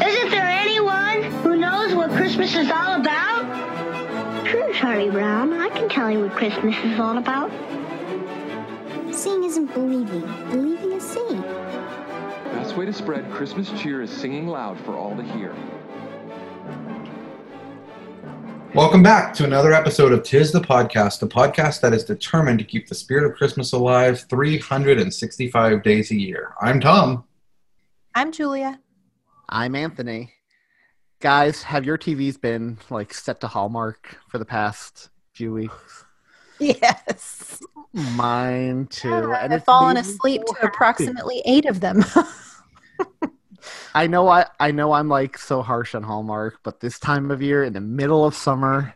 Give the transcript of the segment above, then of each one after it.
Isn't there anyone who knows what Christmas is all about? Sure, Charlie Brown. I can tell you what Christmas is all about. Seeing isn't believing. Believing is seeing. Best way to spread Christmas cheer is singing loud for all to hear. Welcome back to another episode of Tis the Podcast, the podcast that is determined to keep the spirit of Christmas alive 365 days a year. I'm Tom. I'm Julia. I'm Anthony. Guys, have your TVs been like set to Hallmark for the past few weeks? Yes. Mine too. and I've fallen asleep to happy. approximately eight of them. I know I I know I'm like so harsh on Hallmark, but this time of year in the middle of summer,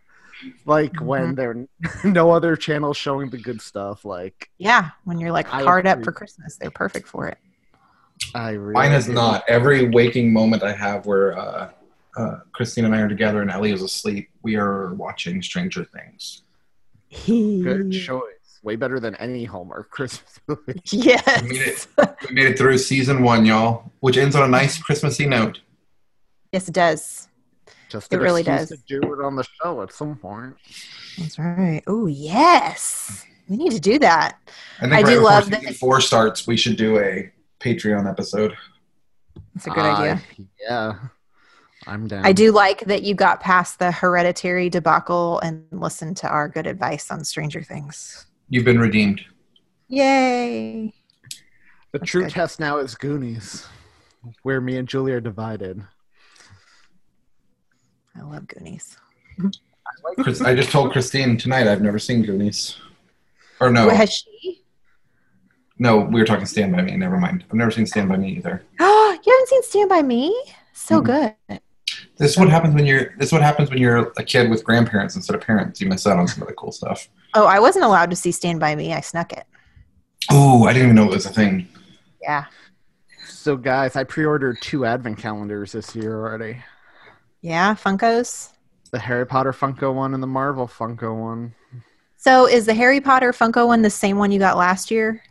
like Mm-hmm. when there are no other channels showing the good stuff, like yeah, when you're like I hard up for Christmas, they're perfect for it. I really Mine is do. not. Every waking moment I have where uh, uh, Christine and I are together and Ellie is asleep, we are watching Stranger Things. good choice. Way better than any Hallmark Christmas movie. We made, Yes. it, we made it through season one, y'all, which ends on a nice Christmassy note. yes, it does. Just It really does. to do it on the show at some point. That's right. Oh, yes. We need to do that. I think I right do love season that- four starts, we should do a Patreon episode. It's a good idea. Uh, yeah, I'm down. I do like that you got past the hereditary debacle and listened to our good advice on Stranger Things. You've been redeemed. Yay. The That's true good. test now is Goonies, where me and Julie are divided. I love Goonies. Chris, I just told Christine tonight I've never seen Goonies. Or no, What, has she? No, we were talking Stand By Me. Never mind. I've never seen Stand By Me either. Oh, you haven't seen Stand By Me? So Mhm. good. This is what happens when you're. This is what happens when you're a kid with grandparents instead of parents. You miss out on some of the cool stuff. Oh, I wasn't allowed to see Stand By Me. I snuck it. Oh, I didn't even know it was a thing. Yeah. So, guys, I pre-ordered two advent calendars this year already: Yeah, Funkos. the Harry Potter Funko one and the Marvel Funko one. So is the Harry Potter Funko one the same one you got last year?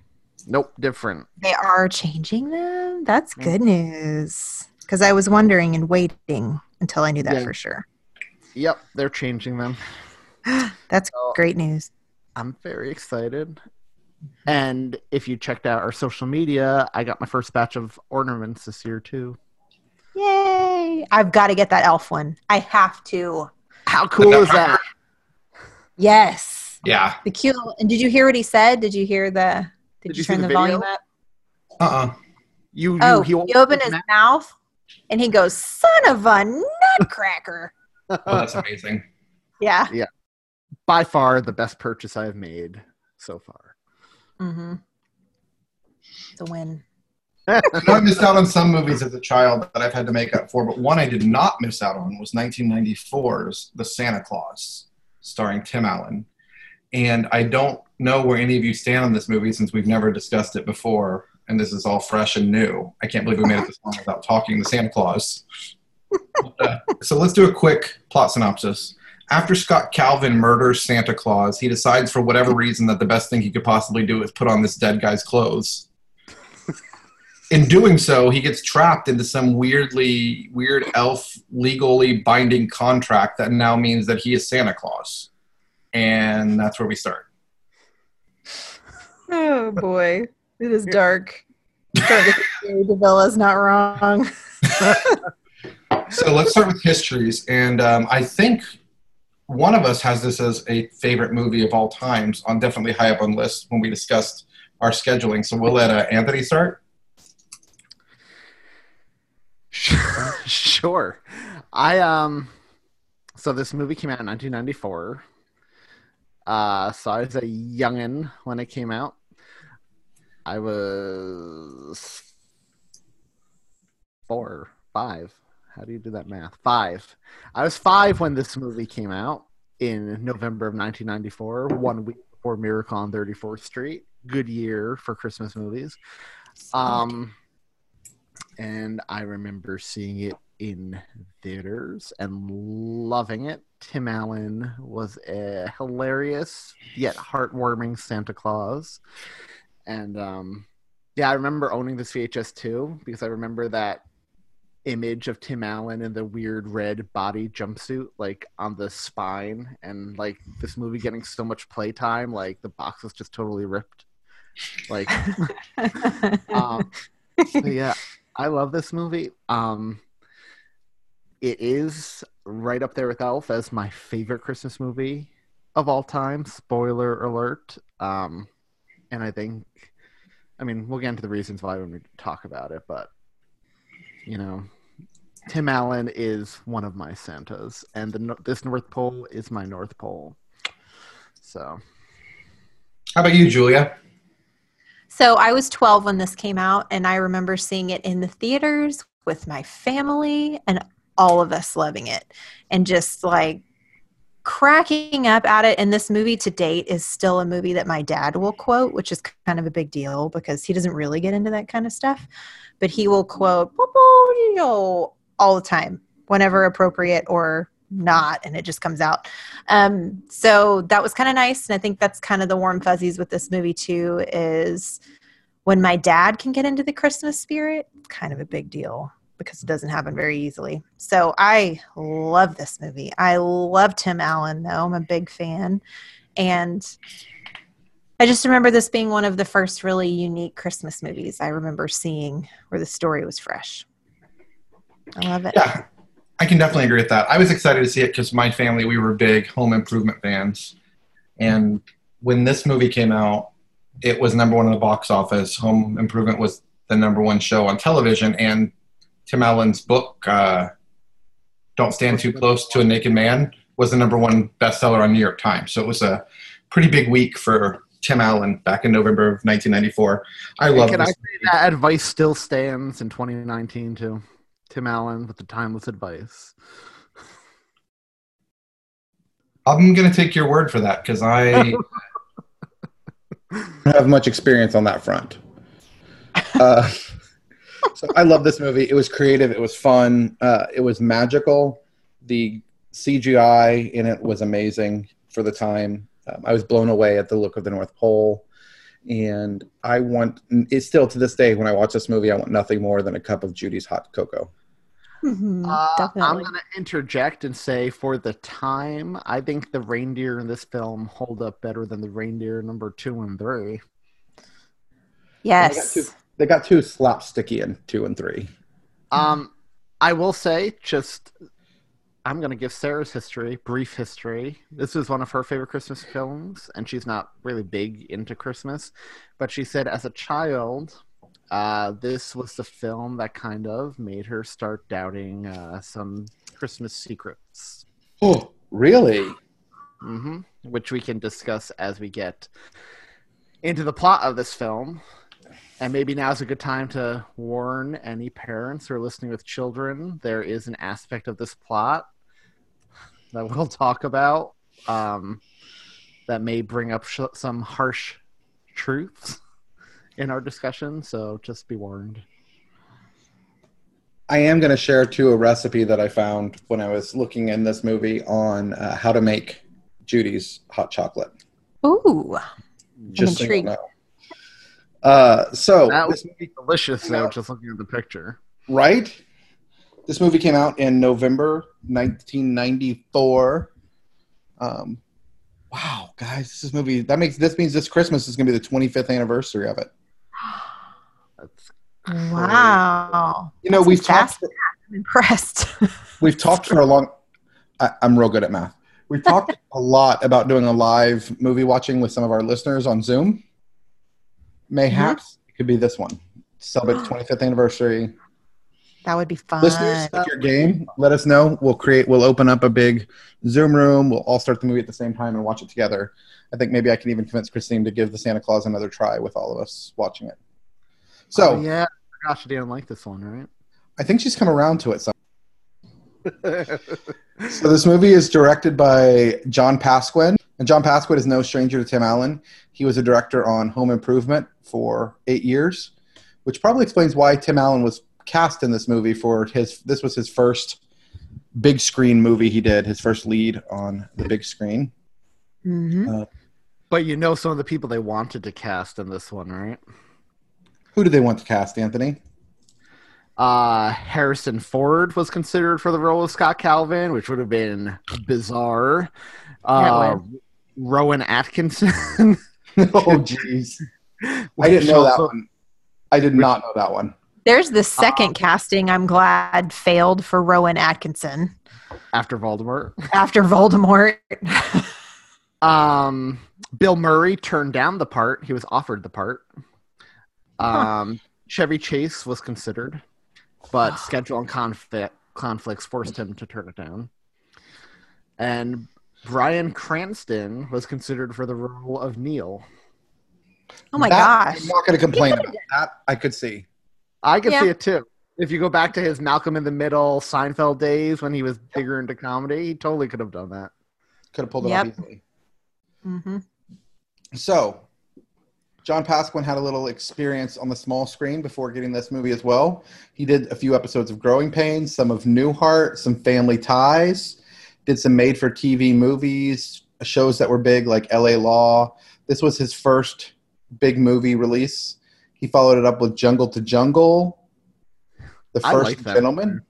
Nope, different. They are changing them? That's Mm. good news. Because I was wondering and waiting until I knew that Yeah. for sure. Yep, they're changing them. That's So- great news. I'm very excited. And if you checked out our social media, I got my first batch of ornaments this year too. Yay. I've got to get that elf one. I have to. How cool is that? Yes. Yeah. The cute and did you hear what he said? Did you hear the did, Did you you turn the the, volume up? Uh. uh You, you Oh, he, he opened his mouth and he goes, "Son of a nutcracker!" Oh, that's amazing. yeah. Yeah. By far the best purchase I've made so far. Mm-hmm. The win. I know I missed out on some movies as a child that I've had to make up for, but one I did not miss out on was 1994's The Santa Clause, starring Tim Allen. And I don't know where any of you stand on this movie since we've never discussed it before, and this is all fresh and new. I can't believe we made it this long without talking the Santa Clause. Uh, so let's do a quick plot synopsis. After Scott Calvin murders Santa Claus, he decides for whatever reason that the best thing he could possibly do is put on this dead guy's clothes in doing so, he gets trapped into some weirdly weird elf legally binding contract that now means that he is Santa Claus. And that's where we start. Oh boy, it is dark. Davilla's not wrong. So let's start with histories. And um, I think one of us has this as a favorite movie of all times, on definitely high up on list when we discussed our scheduling. So we'll let uh, Anthony start. sure. I um so this movie came out in 1994. Uh so I was a youngin when it came out. I was four, five. How do you do that math? Five. I was five when this movie came out in November of 1994, one week before Miracle on 34th Street. Good year for Christmas movies. Um, and I remember seeing it in theaters and loving it. Tim Allen was a hilarious yet heartwarming Santa Claus. And um, yeah, I remember owning this VHS too because I remember that image of Tim Allen in the weird red body jumpsuit, like on the spine, and like this movie getting so much playtime, like the box was just totally ripped. Like, um, so yeah, I love this movie. Um, it is right up there with Elf as my favorite Christmas movie of all time. Spoiler alert. Um, and I think, I mean, we'll get into the reasons why when we talk about it, but you know, Tim Allen is one of my Santas, and the this North Pole is my North Pole. So, How about you, Julia? So I was 12 when this came out, and I remember seeing it in the theaters with my family and all of us loving it and just like cracking up at it. And this movie to date is still a movie that my dad will quote, which is kind of a big deal because he doesn't really get into that kind of stuff. But he will quote, all the time, whenever appropriate or not, and it just comes out. Um, so that was kind of nice. And I think that's kind of the warm fuzzies with this movie, too, is when my dad can get into the Christmas spirit, kind of a big deal because it doesn't happen very easily. So I love this movie. I love Tim Allen, though. I'm a big fan. And I just remember this being one of the first really unique Christmas movies I remember seeing where the story was fresh. I love it. Yeah, I can definitely agree with that. I was excited to see it because my family, we were big home improvement fans. And when this movie came out, it was number one in the box office. Home Improvement was the number one show on television. And Tim Allen's book, uh, Don't Stand Too Close to a Naked Man, was the number one bestseller on New York Times. So it was a pretty big week for Tim Allen back in November of 1994. I love Can this. I say that advice still stands in 2019 too? Tim Allen with the timeless advice. I'm going to take your word for that because I don't have much experience on that front. Uh, so I love this movie. It was creative. It was fun. Uh, it was magical. The CGI in it was amazing for the time. Um, I was blown away at the look of the North Pole. And I want, it's still to this day, when I watch this movie, I want nothing more than a cup of Judy's hot cocoa. Mhm, Uh, I'm going to interject and say, for the time, I think the reindeer in this film hold up better than the reindeer number two and three. Yes. They got too, they got too slapsticky in two and three. Um, I will say, just I'm going to give Sarah's history, brief history. This is one of her favorite Christmas films, and she's not really big into Christmas, but she said as a child, uh, this was the film that kind of made her start doubting uh, some Christmas secrets. Oh, really? hmm which we can discuss as we get into the plot of this film. And maybe now's a good time to warn any parents who are listening with children. There is an aspect of this plot that we'll talk about um, that may bring up sh- some harsh truths in our discussion. So just be warned. I am going to share too a recipe that I found when I was looking in this movie on uh, how to make Judy's hot chocolate. Ooh. Just so you know. Uh, so That would this be delicious, though, No. just looking at the picture. right? This movie came out in November 1994. Um, wow, guys, this is movie that makes this means this Christmas is going to be the 25th anniversary of it. That's Wow. You know, That's we've some fast talked I'm impressed. we've talked for a long. I, I'm real good at math. We've talked a lot about doing a live movie watching with some of our listeners on Zoom. Mayhaps mm-hmm. it could be this one. Celebrate the 25th anniversary. that would be fun. Listeners, if your game, let us know. We'll create. We'll open up a big Zoom room. We'll all start the movie at the same time and watch it together. I think maybe I can even convince Christine to give the Santa Clause another try with all of us watching it. So Oh, yeah, I forgot she didn't like this one, right? I think she's come around to it. Some, So this movie is directed by John Pasquin, and John Pasquin is no stranger to Tim Allen. He was a director on Home Improvement for eight years, which probably explains why Tim Allen was cast in this movie for his. This was his first big screen movie he did, his first lead on the big screen. Mhm. Uh, But you know some of the people they wanted to cast in this one, right? who did they want to cast, Anthony? Uh, Harrison Ford was considered for the role of Scott Calvin, which would have been bizarre. Uh, Rowan Atkinson. oh, jeez. I didn't know that one. I did not know that one. There's the second casting I'm glad failed for Rowan Atkinson after Voldemort. after Voldemort. Um, Bill Murray turned down the part. He was offered the part. Um, Chevy Chase was considered, but schedule and conflict conflicts forced him to turn it down. And Bryan Cranston was considered for the role of Neil. Oh my That- gosh. I'm not going to complain about that. I could see. I could Yeah. see it too. If you go back to his Malcolm in the Middle Seinfeld days when he was bigger into comedy, he totally could have done that. Could have pulled it Yep. off easily. hmm So, John Pasquin had a little experience on the small screen before getting this movie as well. He did a few episodes of Growing Pains, some of Newhart, some Family Ties, did some made for TV movies, shows that were big like LA Law. This was his first big movie release. He followed it up with Jungle to Jungle, The First like. Gentleman.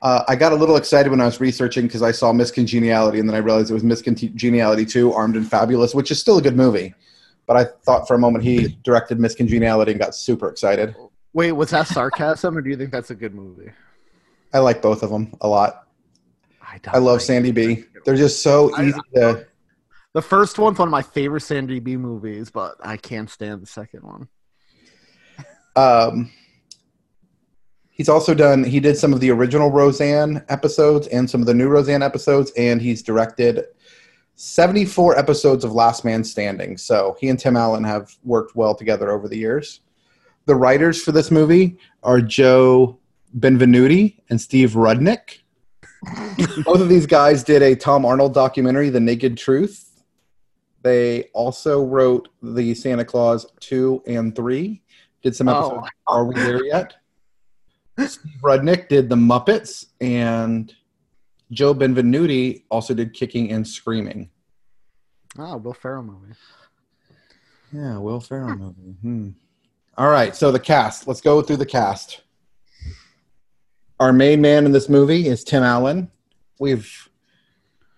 Uh, I got a little excited when I was researching because I saw Miss Congeniality and then I realized it was Miss Congeniality 2, Armed and Fabulous, which is still a good movie. But I thought for a moment he directed Miss Congeniality and got super excited. Wait, was that sarcasm, or do you think that's a good movie? I like both of them a lot. I, I love like Sandy it. B. They're just so I- easy to. The first one's one of my favorite Sandy B movies, but I can't stand the second one. Um, he's also done. He did some of the original Roseanne episodes and some of the new Roseanne episodes, and he's directed seventy-four episodes of Last Man Standing. So he and Tim Allen have worked well together over the years. The writers for this movie are Joe Benvenuti and Steve Rudnick. Both of these guys did a Tom Arnold documentary, The Naked Truth. They also wrote the Santa Clause 2 and 3. Did some Oh. episodes. Are we there yet? Steve Rudnick did The Muppets, and Joe Benvenuti also did Kicking and Screaming. Oh, Will Ferrell movie. Yeah, Will Ferrell movie. Hmm. All right, so the cast. Let's go through the cast. Our main man in this movie is Tim Allen. We've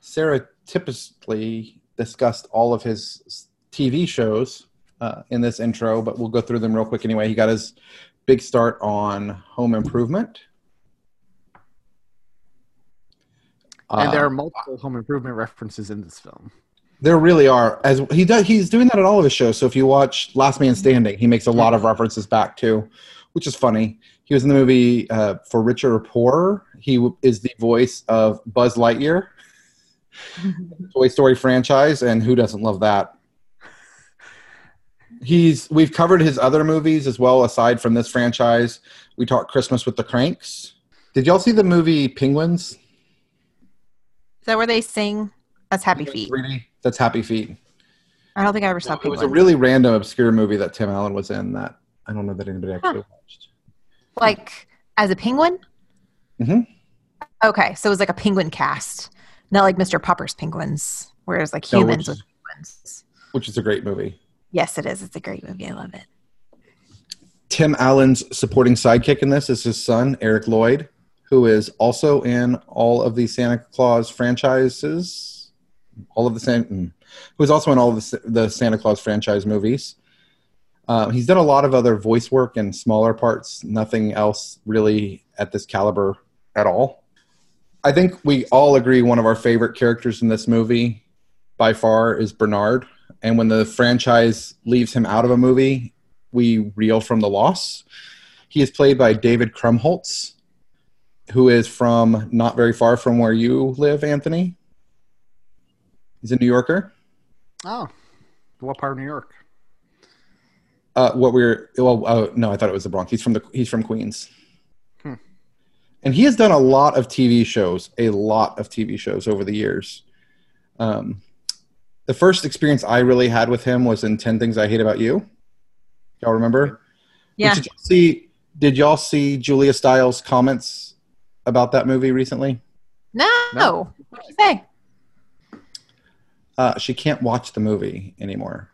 stereotypically discussed all of his TV shows uh, in this intro, but we'll go through them real quick anyway. He got his big start on Home Improvement. And there Uh, are multiple home improvement references in this film. There really are. As he does, he's doing that at all of his shows. So if you watch Last Man Standing, he makes a lot of references back to, which is funny. He was in the movie uh, for Richer or Poorer. He w- is the voice of Buzz Lightyear, Toy Story franchise, and who doesn't love that? He's we've covered his other movies as well. Aside from this franchise, we talked Christmas with the Cranks. Did y'all see the movie Penguins? Is that where they sing? That's Happy Feet. 3D? That's Happy Feet. I don't think I ever saw that. It was a really random, obscure movie that Tim Allen was in that I don't know that anybody actually watched. Like as a penguin? Mhm. Okay, so it was like a penguin cast, not like Mr. Popper's penguins, where it's like No, humans which with penguins. Which is a great movie. Yes, it is. It's a great movie. I love it. Tim Allen's supporting sidekick in this is his son, Eric Lloyd, who is also in all of the Santa Clause franchises. All of the San, who is also in all of the, the Santa Clause franchise movies. Um, he's done a lot of other voice work and smaller parts, nothing else really at this caliber at all. I think we all agree one of our favorite characters in this movie by far is Bernard. And when the franchise leaves him out of a movie, we reel from the loss. He is played by David Krumholtz, who is from not very far from where you live, Anthony. He's a New Yorker. Oh, what part of New York? Uh, what we're well, uh, no, I thought it was the Bronx. He's from the he's from Queens. Hmm. and he has done a lot of TV shows, a lot of TV shows over the years. Um, the first experience I really had with him was in Ten Things I Hate About You. Y'all remember? Yeah. Did y'all see? Did y'all see Julia Stiles' comments about that movie recently? No. No. What'd you say? Uh, she can't watch the movie anymore.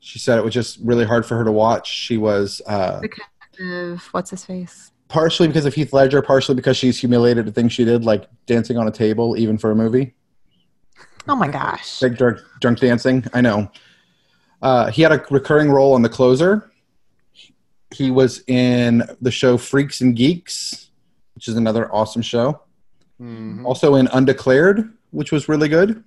She said it was just really hard for her to watch. She was uh, Because of what's his face? partially because of Heath Ledger, partially because she's humiliated at things she did, like dancing on a table, even for a movie. Oh my gosh. Big drunk, drunk dancing. I know. Uh, he had a recurring role on The Closer. He was in the show Freaks and Geeks, which is another awesome show. Mhm. Also in Undeclared, which was really good.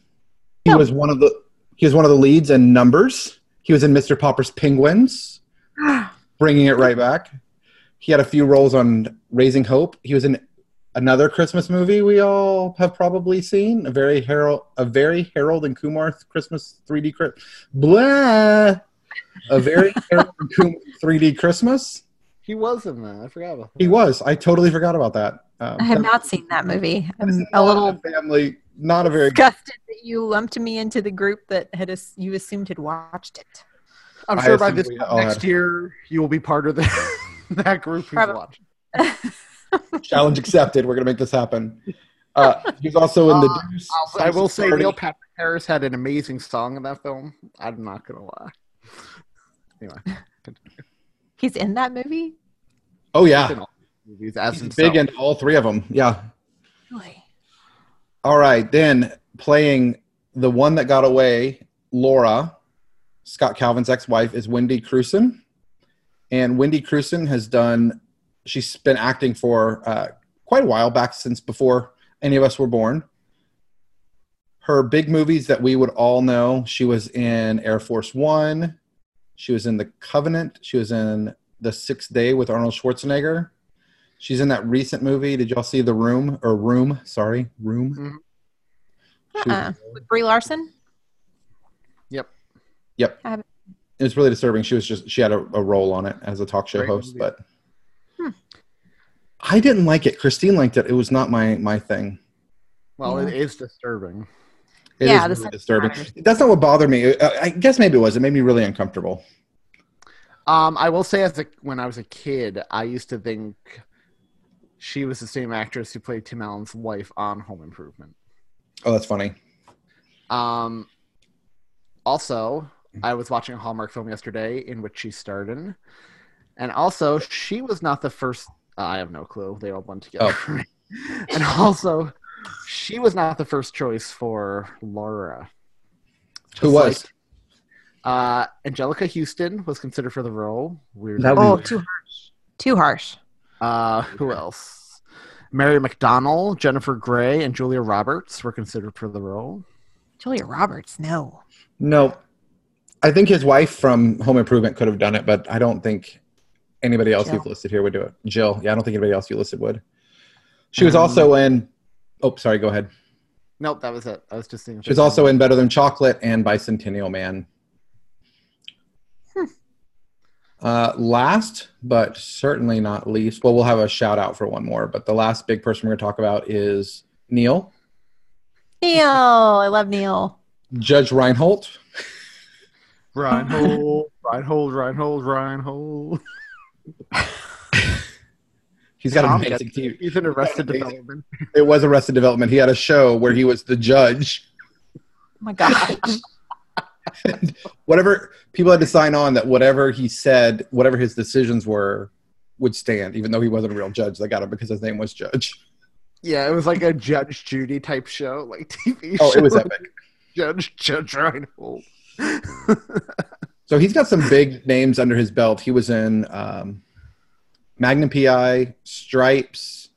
He Oh. was one of the he was one of the leads in Numbers. He was in Mr. Popper's Penguins, bringing it right back. He had a few roles on Raising Hope. He was in another Christmas movie we all have probably seen, a very Harold, a very Harold and Kumar Christmas 3D Chri- blah, a very Harold and Kumar 3D Christmas. He was in that. I forgot about that. He was. I totally forgot about that. Um, I have not seen that movie. I'm a little family, not a very disgusted that you lumped me into the group that had as- you assumed had watched it. I'm I sure by assume this we time all next had- year you will be part of the, that group who's Probably. watching. challenge accepted. We're gonna make this happen. Uh, he's also in the. Uh, Deuce, I will say Party. Neil Patrick Harris had an amazing song in that film. I'm not gonna lie. Anyway, He's in that movie? Oh yeah, in all movies as he's big in all three of them. Yeah. Really? All right, then playing the one that got away, Laura, Scott Calvin's ex-wife, is Wendy Crewson, and Wendy Crewson has done. She's been acting for uh, quite a while back since before any of us were born. Her big movies that we would all know. She was in Air Force One. She was in The Covenant. She was in The Sixth Day with Arnold Schwarzenegger. She's in that recent movie. Did y'all see The Room or Room? Sorry, Room. She was- Uh-uh. With Brie Larson? Yep. Yep. It was really disturbing. She was just she had a, a role on it as a talk show Great host, movie. but Hmm. I didn't like it. Christine liked it. It was not my my thing. Well, Yeah. it is disturbing. It is Yeah, the really disturbing. part. That's not what bothered me. Uh, I guess maybe it was. It made me really uncomfortable. Um, I will say, as a when I was a kid, I used to think she was the same actress who played Tim Allen's wife on Home Improvement. Oh, that's funny. Um, also, I was watching a Hallmark film yesterday in which she starred in, and also she was not the first. uh, I have no clue. They all blend together. Oh. and also, she was not the first choice for Laura. Who was? like- uh, Anjelica Huston was considered for the role. Weird. That Oh, was- too harsh. Too harsh. Uh, who else? Mary McDonnell, Jennifer Grey, and Julia Roberts were considered for the role. Julia Roberts, no. No, I think his wife from Home Improvement could have done it, but I don't think anybody else Jill. you've listed here would do it. Jill, yeah, I don't think anybody else you listed would. She was Um, also in. Oh, sorry. Go ahead. Nope, that was it. I was just seeing. if She was there's also in Better Than Chocolate and Bicentennial Man. Uh, last, but certainly not least, well, we'll have a shout out for one more, but the last big person we're going to talk about is Neil, Neil. I love Neil. Judge Reinhold. Reinhold, Reinhold, Reinhold, Reinhold. He's got Tom a amazing gets- team. He's in Arrested amazing- Development. It was Arrested Development. He had a show where he was the judge. Oh my gosh. Whatever people had to sign on that whatever he said, whatever his decisions were, would stand, even though he wasn't a real judge. They got him because his name was Judge. Yeah, it was like a Judge Judy type show, like TV. Oh, it was show. epic. Judge Judge Reinhold. So he's got some big names under his belt. He was in um, Magnum PI, Stripes,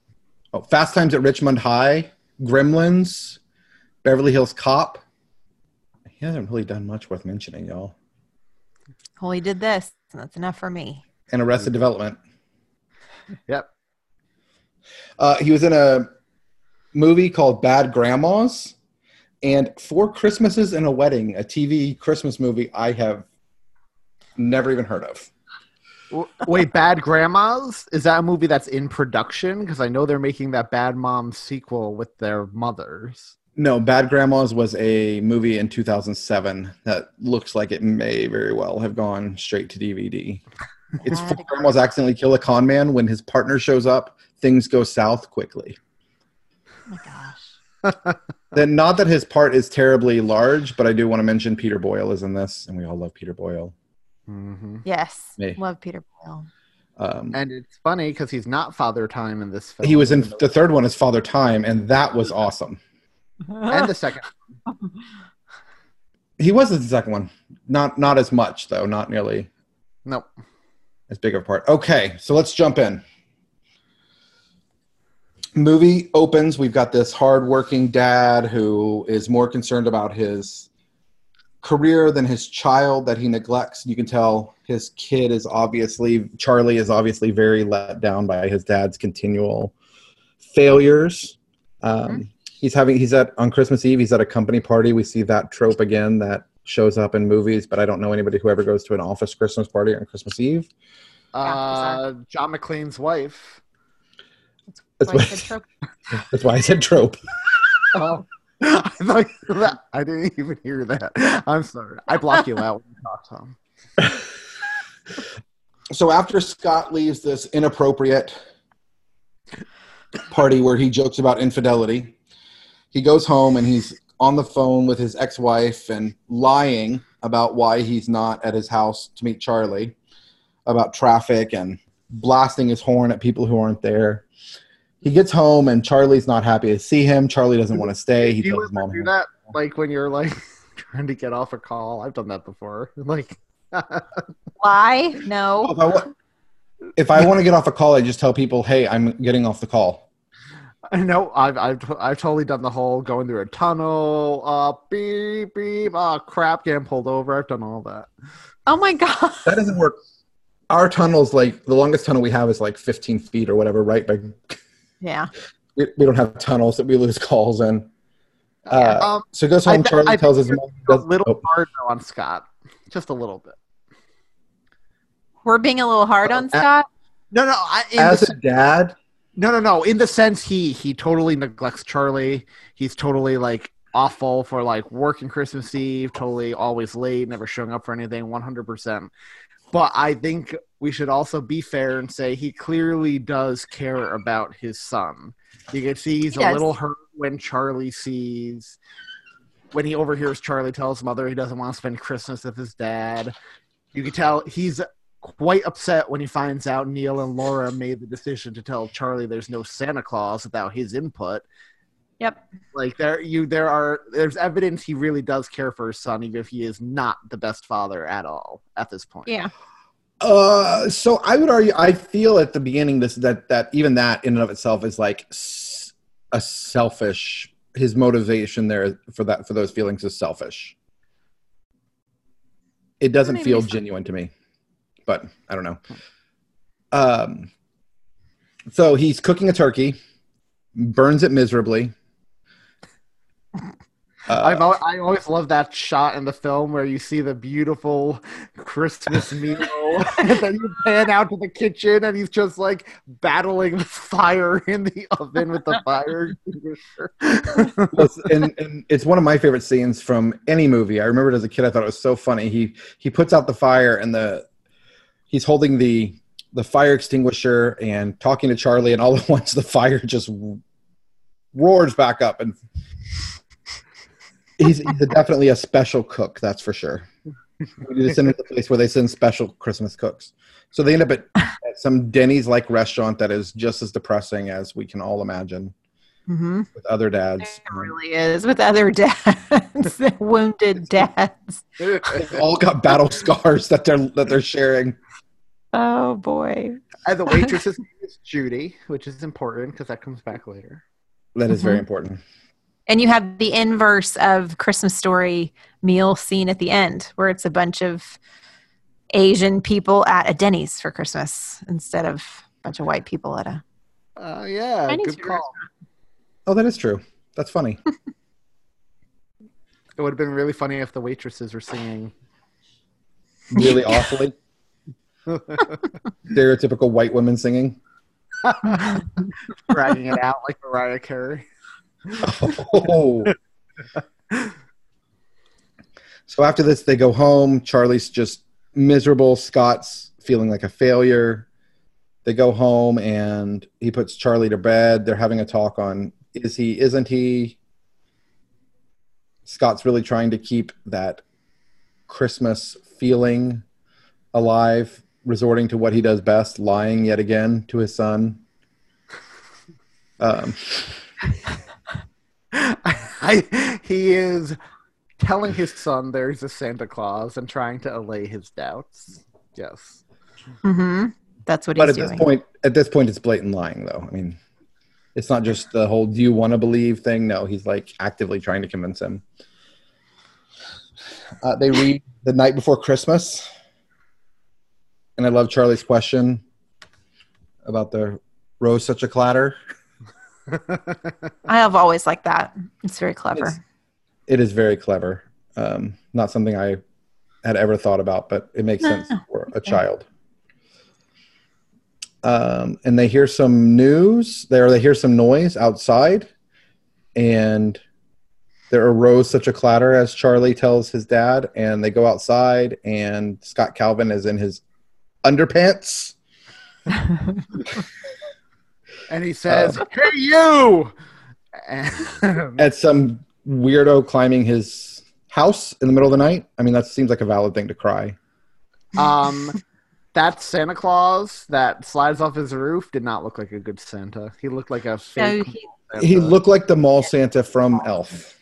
oh, Fast Times at Ridgemont High, Gremlins, Beverly Hills Cop. He hasn't really done much worth mentioning, y'all. well, he did this. and That's enough for me. And Arrested Development. Yep. Uh, he was in a movie called Bad Grandmas and Four Christmases and a Wedding, a TV Christmas movie I have never even heard of. W- Wait, Bad Grandmas? Is that a movie that's in production? Because I know they're making that Bad Mom sequel with their mothers. No, Bad Grandmas was a movie in 2007 that looks like it may very well have gone straight to DVD. It's Bad four grandmas accidentally kill a con man. When his partner shows up, things go south quickly. Oh my gosh. Then, not that his part is terribly large, but I do want to mention Peter Boyle is in this, and we all love Peter Boyle. Hmm Yes. Me. Love Peter Boyle. Um, And it's funny because he's not Father Time in this film. he was in the third one is Father Time, and that was awesome. and the second. He was in the second one, not not as much though, not nearly Nope. as big of a part. Okay, so let's jump in. Movie opens. We've got this hardworking dad who is more concerned about his career than his child that he neglects. You can tell his kid is obviously Charlie is obviously very let down by his dad's continual failures. Um, He's having he's at on Christmas Eve. He's at a company party. We see that trope again that shows up in movies, but I don't know anybody who ever goes to an office Christmas party on Christmas Eve. Uh, John McClane's wife. That's Why I why, said trope. that's why I said trope. Oh. I thought that. I didn't even hear that. I'm sorry. I block you out when you talk, Tom. So after Scott leaves this inappropriate party where he jokes about infidelity, he goes home and he's on the phone with his ex-wife and lying about why he's not at his house to meet Charlie, about traffic and blasting his horn at people who aren't there. He gets home and Charlie's not happy to see him. Charlie doesn't want to stay. He Do tells his mom. do that? Like when you're like trying to get off a call. I've done that before. Like, Why? No. If I, wa- if I want to get off a call, I just tell people, "Hey, I'm getting off the call." I know I've I've I've totally done the whole going through a tunnel, uh, beep beep, uh, crap, getting pulled over. I've done all that. Oh my god. That doesn't work. Our tunnel's like the longest tunnel we have is like 15 feet or whatever, right? But Yeah. we, we don't have tunnels that we lose calls in. Uh, Um, so he goes home. thi- Charlie I tells his mom. a little oh, hard on Scott, just a little bit. We're being a little hard on Uh, Scott. No, no, I, in as the, a dad, no, no, no. In the sense he he totally neglects Charlie. He's totally like awful for like working Christmas Eve. Totally always late, never showing up for anything. One hundred percent. But I think we should also be fair and say he clearly does care about his son. You can see he's He a little hurt when Charlie sees when he overhears Charlie tell his mother he doesn't want to spend Christmas with his dad. You can tell he's quite upset when he finds out Neil and Laura made the decision to tell Charlie there's no Santa Claus without his input. Yep. Like there you there are there's evidence he really does care for his son, even if he is not the best father at all at this point. Yeah. Uh, so I would argue. I feel at the beginning this that that even that in and of itself is like a selfish. His motivation there for that for those feelings is selfish. It doesn't Maybe feel genuine to me, but I don't know. Um, so he's cooking a turkey, burns it miserably. Uh, I've al- I always love that shot in the film where you see the beautiful Christmas meal, and then you pan out to the kitchen, and he's just like battling the fire in the oven with the fire extinguisher. Well, and, and it's one of my favorite scenes from any movie. I remember it as a kid. I thought it was so funny. He he puts out the fire and the he's holding the the fire extinguisher and talking to Charlie, and all at once the fire just roars back up. And he's, he's a, definitely a special cook, that's for sure. We need to send him to the place where they send special Christmas cooks. So they end up at, at some Denny's like restaurant that is just as depressing as we can all imagine Mm-hmm. with other dads. It really is with other dads, wounded dads. They've all got battle scars that they're that they're sharing. Oh boy. and the waitress's name is Judy, which is important because that comes back later. That is very Mhm. important. And you have the inverse of Christmas story meal scene at the end, where it's a bunch of Asian people at a Denny's for Christmas instead of a bunch of white people at a. Uh, yeah, Chinese good food call. Oh, that is true. That's funny. It would have been really funny if the waitresses were singing. Really awfully. Stereotypical white women singing. dragging it out like Mariah Carey. Oh. so after this, they go home. Charlie's just miserable. Scott's feeling like a failure. They go home and he puts Charlie to bed. They're having a talk on is he, isn't he? Scott's really trying to keep that Christmas feeling alive, resorting to what he does best, lying yet again to his son. Um, I, he is telling his son there's a Santa Claus and trying to allay his doubts. Yes. hmm That's what but he's at doing. this point, at this point, it's blatant lying, though. I mean, it's not just the whole "do you want to believe" thing. No, he's like actively trying to convince him. Uh, they read the night before Christmas, and I love Charlie's question about the rose such a clatter. I have always liked that. It's very clever. It's- It is very clever. Um, not something I had ever thought about, but it makes sense for a child. Um, and they hear some news there. They hear some noise outside, and there arose such a clatter as Charlie tells his dad. And they go outside, and Scott Calvin is in his underpants. And he says, Uh, Hey, you! And- at some weirdo climbing his house in the middle of the night. I mean, that seems like a valid thing to cry. um, that Santa Claus that slides off his roof did not look like a good Santa. He looked like a No, fake. he- Santa. He looked like the mall Santa from Elf.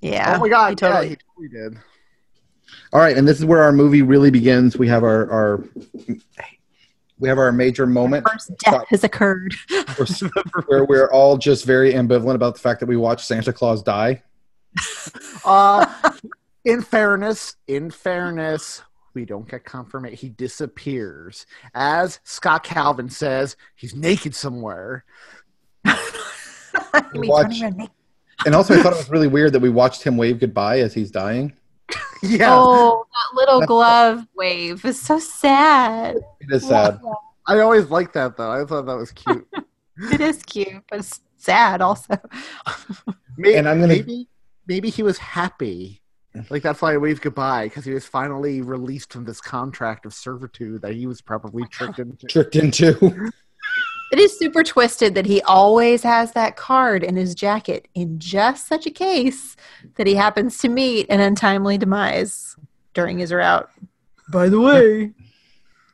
yeah. Oh my god! He totally. yeah, he totally did. All right, and this is where our movie really begins. We have our our we have our major moment First death has occurred. where, where we're all just very ambivalent about the fact that we watched Santa Claus die. Uh, in fairness, in fairness, we don't get confirmation. He disappears. As Scott Calvin says, he's naked somewhere. He Watch- running around naked. And also, I thought it was really weird that we watched him wave goodbye as he's dying. Yeah, Oh, that little glove wave is so sad. It is sad. I always liked that though. I thought that was cute. It is cute, but it's sad also. Maybe, And I'm gonna- maybe, maybe he was happy. Like that's why he waved goodbye because he was finally released from this contract of servitude that he was probably oh tricked into. Tricked into. It is super twisted that he always has that card in his jacket in just such a case that he happens to meet an untimely demise during his route. By the way,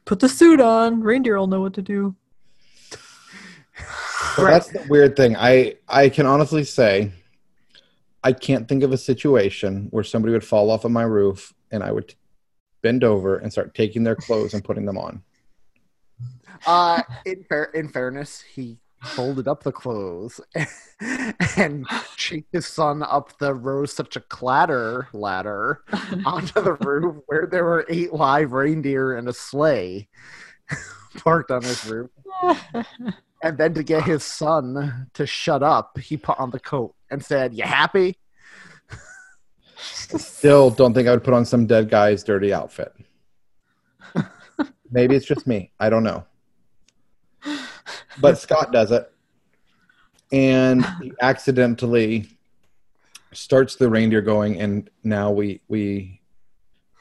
put the suit on. Reindeer will know what to do. But that's the weird thing. I I can honestly say, I can't think of a situation where somebody would fall off of my roof and I would bend over and start taking their clothes and putting them on. Uh, in fair, in fairness, he folded up the clothes and chased his son up the rose such a clatter ladder onto the roof where there were eight live reindeer and a sleigh parked on his roof. And then to get his son to shut up, he put on the coat and said, "You happy?" Still don't think I would put on some dead guy's dirty outfit. Maybe it's just me. I don't know. But Scott does it. And he accidentally starts the reindeer going and now we we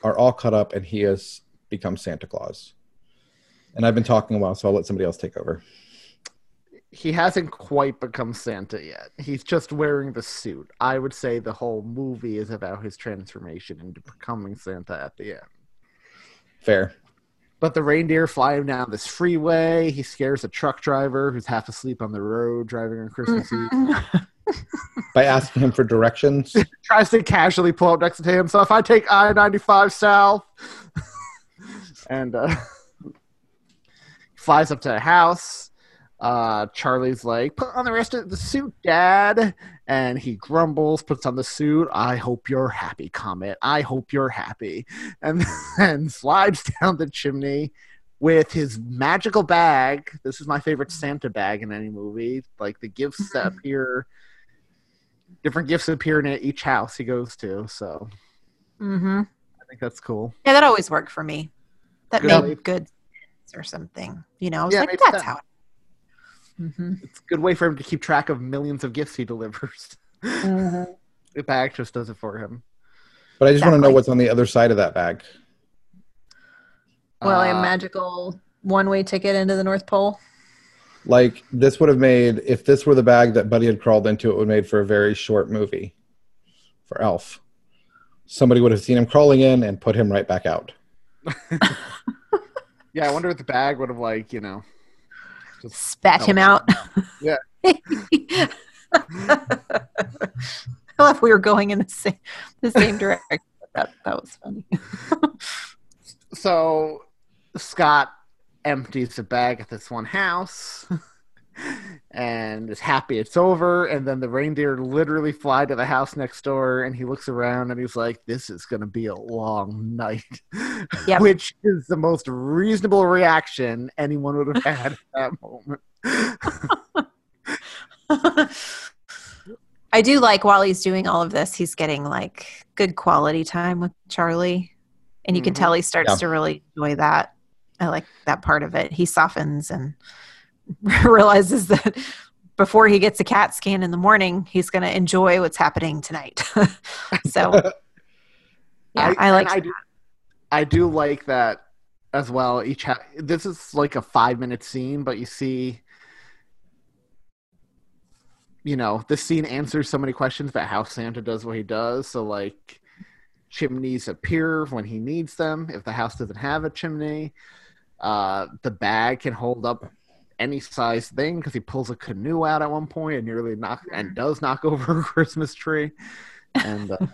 are all caught up and he has become Santa Claus. And I've been talking a while, so I'll let somebody else take over. He hasn't quite become Santa yet. He's just wearing the suit. I would say the whole movie is about his transformation into becoming Santa at the end. Fair. But the reindeer fly him down this freeway. He scares a truck driver who's half asleep on the road driving on Christmas Eve. By asking him for directions. Tries to casually pull up next to him. So if I take I 95 south and uh, flies up to the house, uh, Charlie's like, put on the rest of the suit, Dad. And he grumbles, puts on the suit. I hope you're happy, Comet. I hope you're happy. And then slides down the chimney with his magical bag. This is my favorite Santa bag in any movie. Like the gifts that appear, different gifts appear in each house he goes to. So hmm I think that's cool. Yeah, that always worked for me. That Good. made good or something. You know, I was Yeah, like, that's sense. how. Hmm It's a good way for him to keep track of millions of gifts he delivers. Mm-hmm. the bag just does it for him. But I just want to know what's on the other side of that bag. Well, a Uh, magical one-way ticket into the North Pole. Like this would have made if this were the bag that Buddy had crawled into, it would have made for a very short movie for Elf. Somebody would have seen him crawling in and put him right back out. Yeah, I wonder if the bag would have like you know. Spat oh, him out. Yeah. I love we were going in the same the same direction. That that was funny. so Scott empties the bag at this one house and is happy it's over. And then the reindeer literally fly to the house next door and he looks around and he's like, This is going to be a long night. Yep. Which is the most reasonable reaction anyone would have had at that moment. I do like while he's doing all of this, he's getting like good quality time with Charlie. And you can Mhm. tell he starts Yeah. to really enjoy that. I like that part of it. He softens and realizes that before he gets a CAT scan in the morning, he's going to enjoy what's happening tonight. so, yeah, I, like I do, I do like that as well. Each ha- this is like a five minute scene, but you see, you know, this scene answers so many questions about how Santa does what he does. So like, chimneys appear when he needs them. If the house doesn't have a chimney, uh, the bag can hold up any size thing because he pulls a canoe out at one point and nearly knock and does knock over a Christmas tree, and. Uh,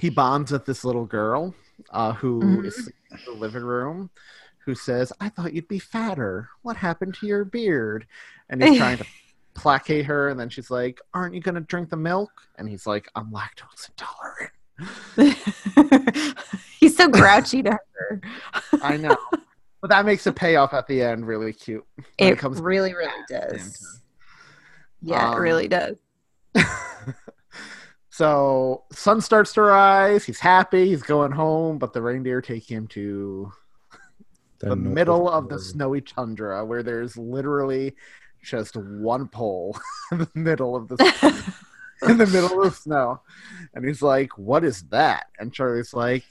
he bonds with this little girl uh, who Mhm. is in the living room who says, I thought you'd be fatter. What happened to your beard? And he's trying to placate her. And then she's like, Aren't you going to drink the milk? And he's like, I'm lactose intolerant. he's so grouchy to her. I know. But that makes the payoff at the end really cute. It, It really, really does. Yeah, Um, it really does. so sun starts to rise. He's happy. He's going home, but the reindeer take him to the North middle of the snowy tundra where there's literally just one pole in the middle of the in the middle of snow. And he's like, What is that? And Charlie's like,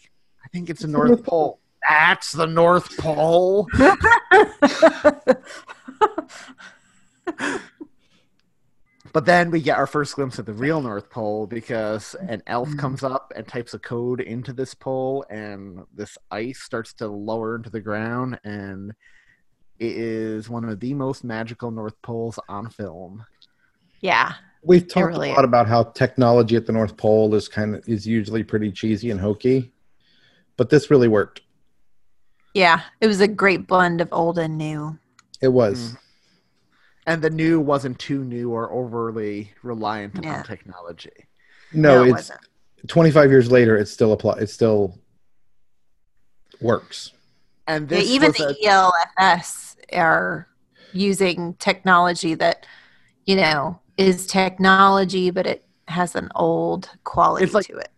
I think it's the North Pole. That's the North Pole. But then we get our first glimpse of the real North Pole because an elf mm. comes up and types a code into this pole, and this ice starts to lower into the ground, and it is one of the most magical North Poles on film. yeah. We've talked really a lot about how technology at the North Pole is kind of is usually pretty cheesy and hokey, but this really worked. Yeah. It was a great blend of old and new. It was. Mm. And the new wasn't too new or overly reliant Yeah. on technology. No, it it's 25 years later. It still apply. It still works. And Yeah, even the a- ELFS are using technology that, you know, is technology, but it has an old quality like- to it.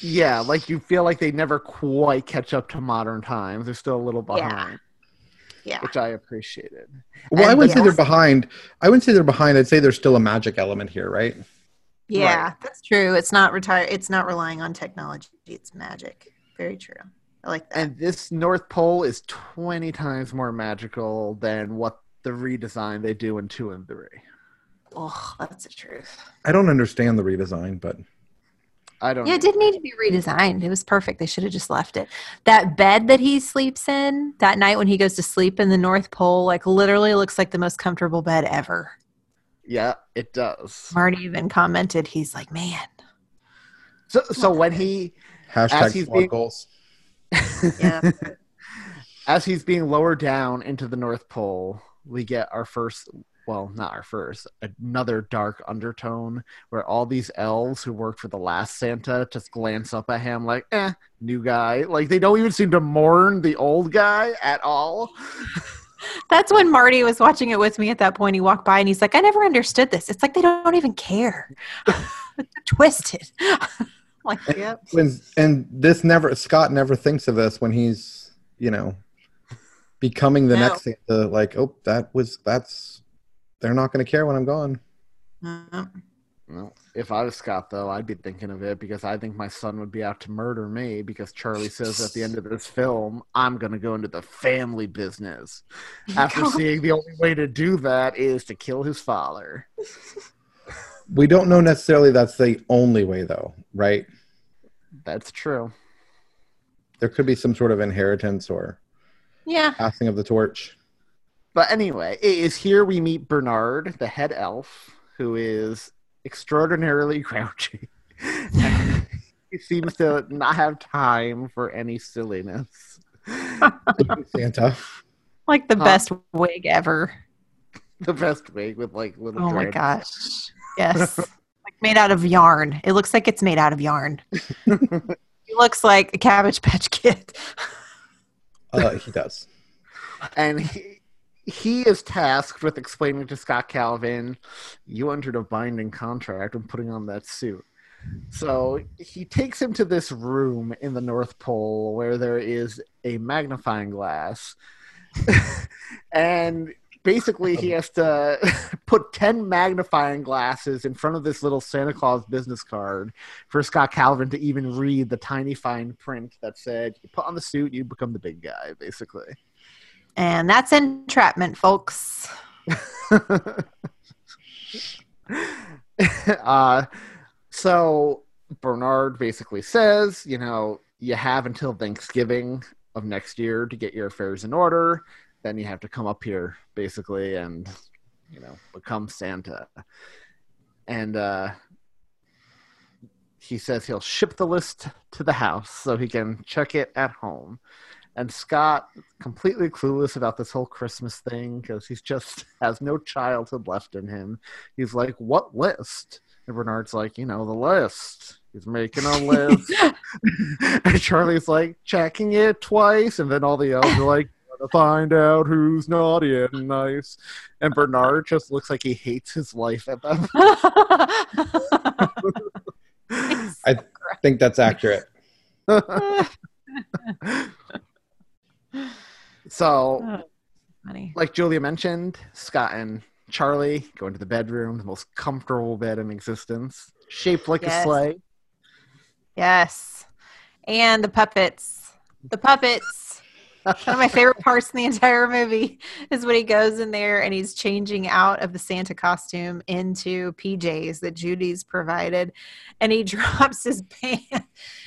Yeah, like you feel like they never quite catch up to modern times. They're still a little behind, Yeah. which I appreciated. Well, I wouldn't the- say they're behind. I wouldn't say they're behind. I'd say there's still a magic element here, right? Yeah, that's true. It's not retire. It's not relying on technology. It's magic. Very true. I like that. And this North Pole is 20 times more magical than what the redesign they do in 2 and 3. oh, that's the truth. I don't understand the redesign, but I don't Yeah, it didn't need to be redesigned. It was perfect. They should have just left it. That bed that he sleeps in that night when he goes to sleep in the North Pole, like literally looks like the most comfortable bed ever. Yeah, it does. Marty even commented, he's like, man. So so when he As hashtag he's being- goals. Yeah. as he's being lowered down into the North Pole, we get our first well, not our first, another dark undertone where all these elves who worked for the last Santa just glance up at him like, eh, new guy. Like they don't even seem to mourn the old guy at all. That's when Marty was watching it with me at that point. He walked by and he's like, I never understood this. It's like they don't even care. Twisted. like, yep. When, and this never Scott never thinks of this when he's you know becoming the No. next Santa. Like, oh, that was that's. They're not going to care when I'm gone. Well, if I was Scott, though, I'd be thinking of it because I think my son would be out to murder me because Charlie says at the end of this film, I'm going to go into the family business. After seeing the only way to do that is to kill his father. We don't know necessarily that's the only way, though, right? That's true. There could be some sort of inheritance or Yeah. passing of the torch. But anyway, it is here we meet Bernard, the head elf, who is extraordinarily grouchy. he seems to not have time for any silliness. Santa. Like the Huh. best wig ever. The best wig with like little. Oh my gosh. Yes. like made out of yarn. It looks like it's made out of yarn. he looks like a cabbage patch kid. Uh, he does. and he, he is tasked with explaining to Scott Calvin, "You entered a binding contract when putting on that suit." So he takes him to this room in the North Pole where there is a magnifying glass, and basically he has to put 10 magnifying glasses in front of this little Santa Claus business card for Scott Calvin to even read the tiny fine print that said, You put on the suit, you become the big guy, basically. And that's entrapment, folks. uh, so Bernard basically says, you know, you have until Thanksgiving of next year to get your affairs in order. Then you have to come up here, basically, and you know, become Santa. And uh, he says he'll ship the list to the house so he can check it at home. And Scott, completely clueless about this whole Christmas thing because he's just has no childhood left in him. He's like, "What list?" And Bernard's like, "You know, the list." He's making a list. and Charlie's like, checking it twice, and then all the elves are like, "Gotta find out who's naughty and nice." And Bernard just looks like he hates his life at that. I think that's accurate. So oh, Funny. like Julia mentioned, Scott and Charlie go into the bedroom, the most comfortable bed in existence, shaped like a Yes. sleigh. Yes. And the puppets. The puppets. One of my favorite parts in the entire movie is when he goes in there and he's changing out of the Santa costume into PJs that Judy's provided. And he drops his pants.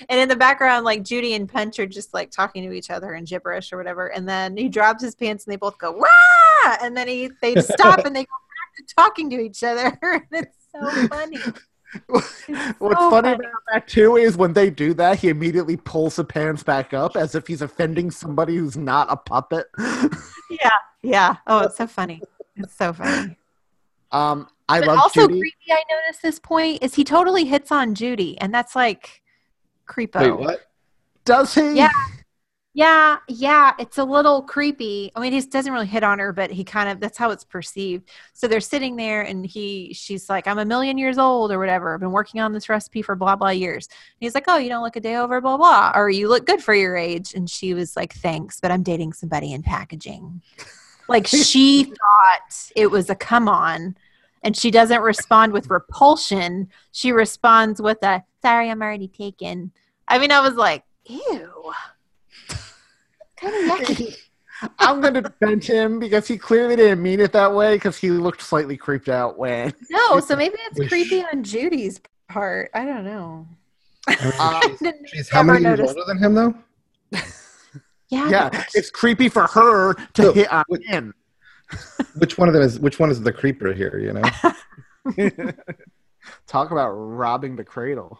And in the background, like Judy and Punch are just like talking to each other in gibberish or whatever. And then he drops his pants and they both go, Wah! And then he they stop and they go back to talking to each other. And it's so funny. What's so funny, funny. about that too is when they do that, he immediately pulls the pants back up as if he's offending somebody who's not a puppet. Yeah. Yeah. Oh, it's so funny. It's so funny. um, I but love also Judy. creepy I noticed this point is he totally hits on Judy and that's like creepo. Wait, what? Does he? Yeah. Yeah, yeah, it's a little creepy. I mean, he doesn't really hit on her, but he kind of that's how it's perceived. So they're sitting there and he she's like, I'm a million years old or whatever. I've been working on this recipe for blah blah years. And he's like, Oh, you don't look a day over, blah blah, or you look good for your age. And she was like, Thanks, but I'm dating somebody in packaging. Like she thought it was a come on. And she doesn't respond with repulsion. She responds with a sorry, I'm already taken. I mean, I was like, ew. Kind of yucky. I'm going to defend him because he clearly didn't mean it that way because he looked slightly creeped out when. No, so maybe it's Wish- creepy on Judy's part. I don't know. I mean, Uh, she's, Didn't she's how never many years noticed- older than him, though? Yeah. Yeah, but- it's creepy for her to So, hit on what- him. Which one of them is which one is the creeper here? You know, Talk about robbing the cradle.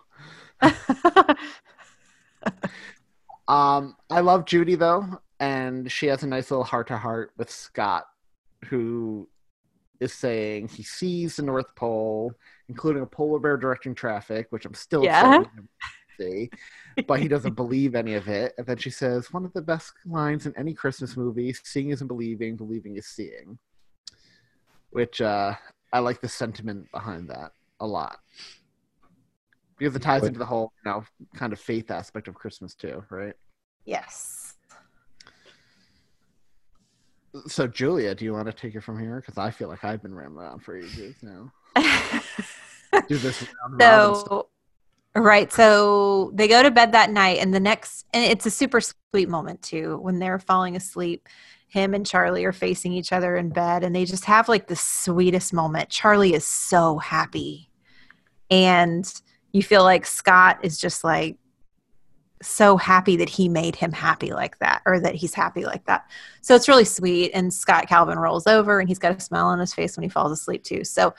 Um, I love Judy though, and she has a nice little heart to heart with Scott, who is saying he sees the North Pole, including a polar bear directing traffic, which I'm still Yeah. excited to see, but he doesn't believe any of it. And then she says, "One of the best lines in any Christmas movie: seeing isn't believing, believing is seeing." Which uh, I like the sentiment behind that a lot because it ties What- into the whole, you know, kind of faith aspect of Christmas too, right? yes. So, Julia, do you want to take it from here? Because I feel like I've been rambling on for ages now. do this round robin stuff. So, right. So they go to bed that night, and the next, and it's a super sweet moment too when they're falling asleep. Him and Charlie are facing each other in bed, and they just have like the sweetest moment. Charlie is so happy, and you feel like Scott is just like so happy that he made him happy like that, or that he's happy like that. So it's really sweet. And Scott Calvin rolls over, and he's got a smile on his face when he falls asleep too. So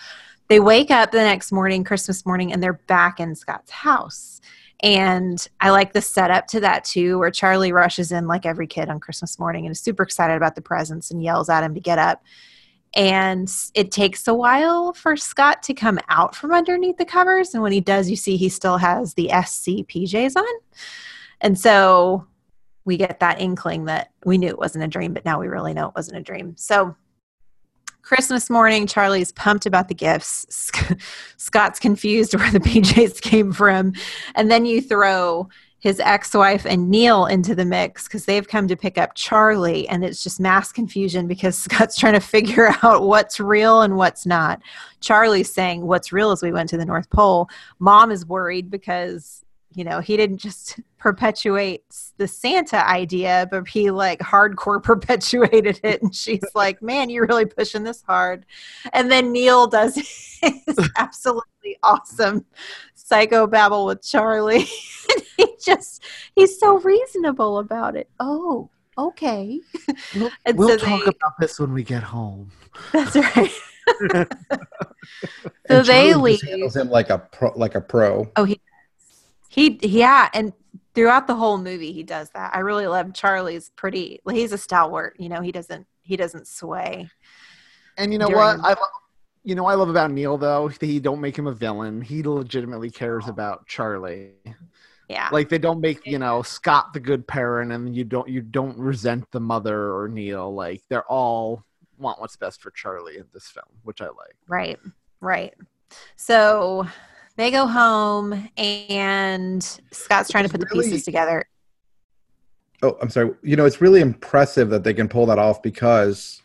they wake up the next morning, Christmas morning, and they're back in Scott's house. And I like the setup to that too, where Charlie rushes in like every kid on Christmas morning and is super excited about the presents and yells at him to get up. And it takes a while for Scott to come out from underneath the covers. And when he does, you see he still has the SC PJs on. And so we get that inkling that we knew it wasn't a dream, but now we really know it wasn't a dream. So Christmas morning, Charlie's pumped about the gifts. Scott's confused where the PJs came from. And then you throw his ex wife and Neil into the mix because they've come to pick up Charlie. And it's just mass confusion because Scott's trying to figure out what's real and what's not. Charlie's saying, What's real is we went to the North Pole. Mom is worried because you know he didn't just perpetuate the santa idea but he like hardcore perpetuated it and she's like man you're really pushing this hard and then neil does his absolutely awesome psychobabble with charlie he just he's so reasonable about it oh okay We'll, we'll so talk they- about this when we get home. that's right so And they leave handles him like a pro, like a pro. Oh, he he yeah, and throughout the whole movie he does that. I really love Charlie's pretty. He's a stalwart, you know. He doesn't he doesn't sway. And you know what? I love, you know, I love about Neil though. He don't make him a villain. He legitimately cares about Charlie. Yeah, Like they don't make you know Scott the good parent, and you don't you don't resent the mother or Neil. Like they're all want what's best for Charlie in this film, which I like. right, right. So they go home, and Scott's trying to put the pieces together. Oh, I'm sorry. You know, it's really impressive that they can pull that off because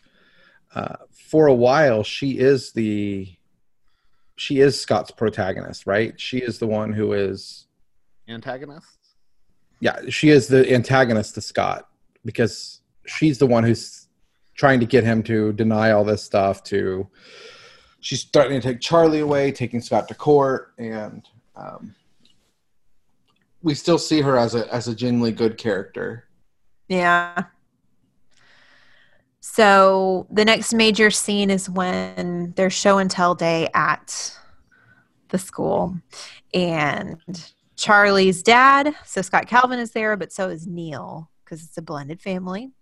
uh, for a while she is the she is Scott's protagonist, right? She is the one who is antagonist. yeah, she is the antagonist to Scott because she's the one who's trying to get him to deny all this stuff to she's starting to take Charlie away, taking Scott to court and um, we still see her as a as a genuinely good character. Yeah. So the next major scene is when there's show and tell day at the school. And Charlie's dad, so Scott Calvin is there, but so is Neil because it's a blended family.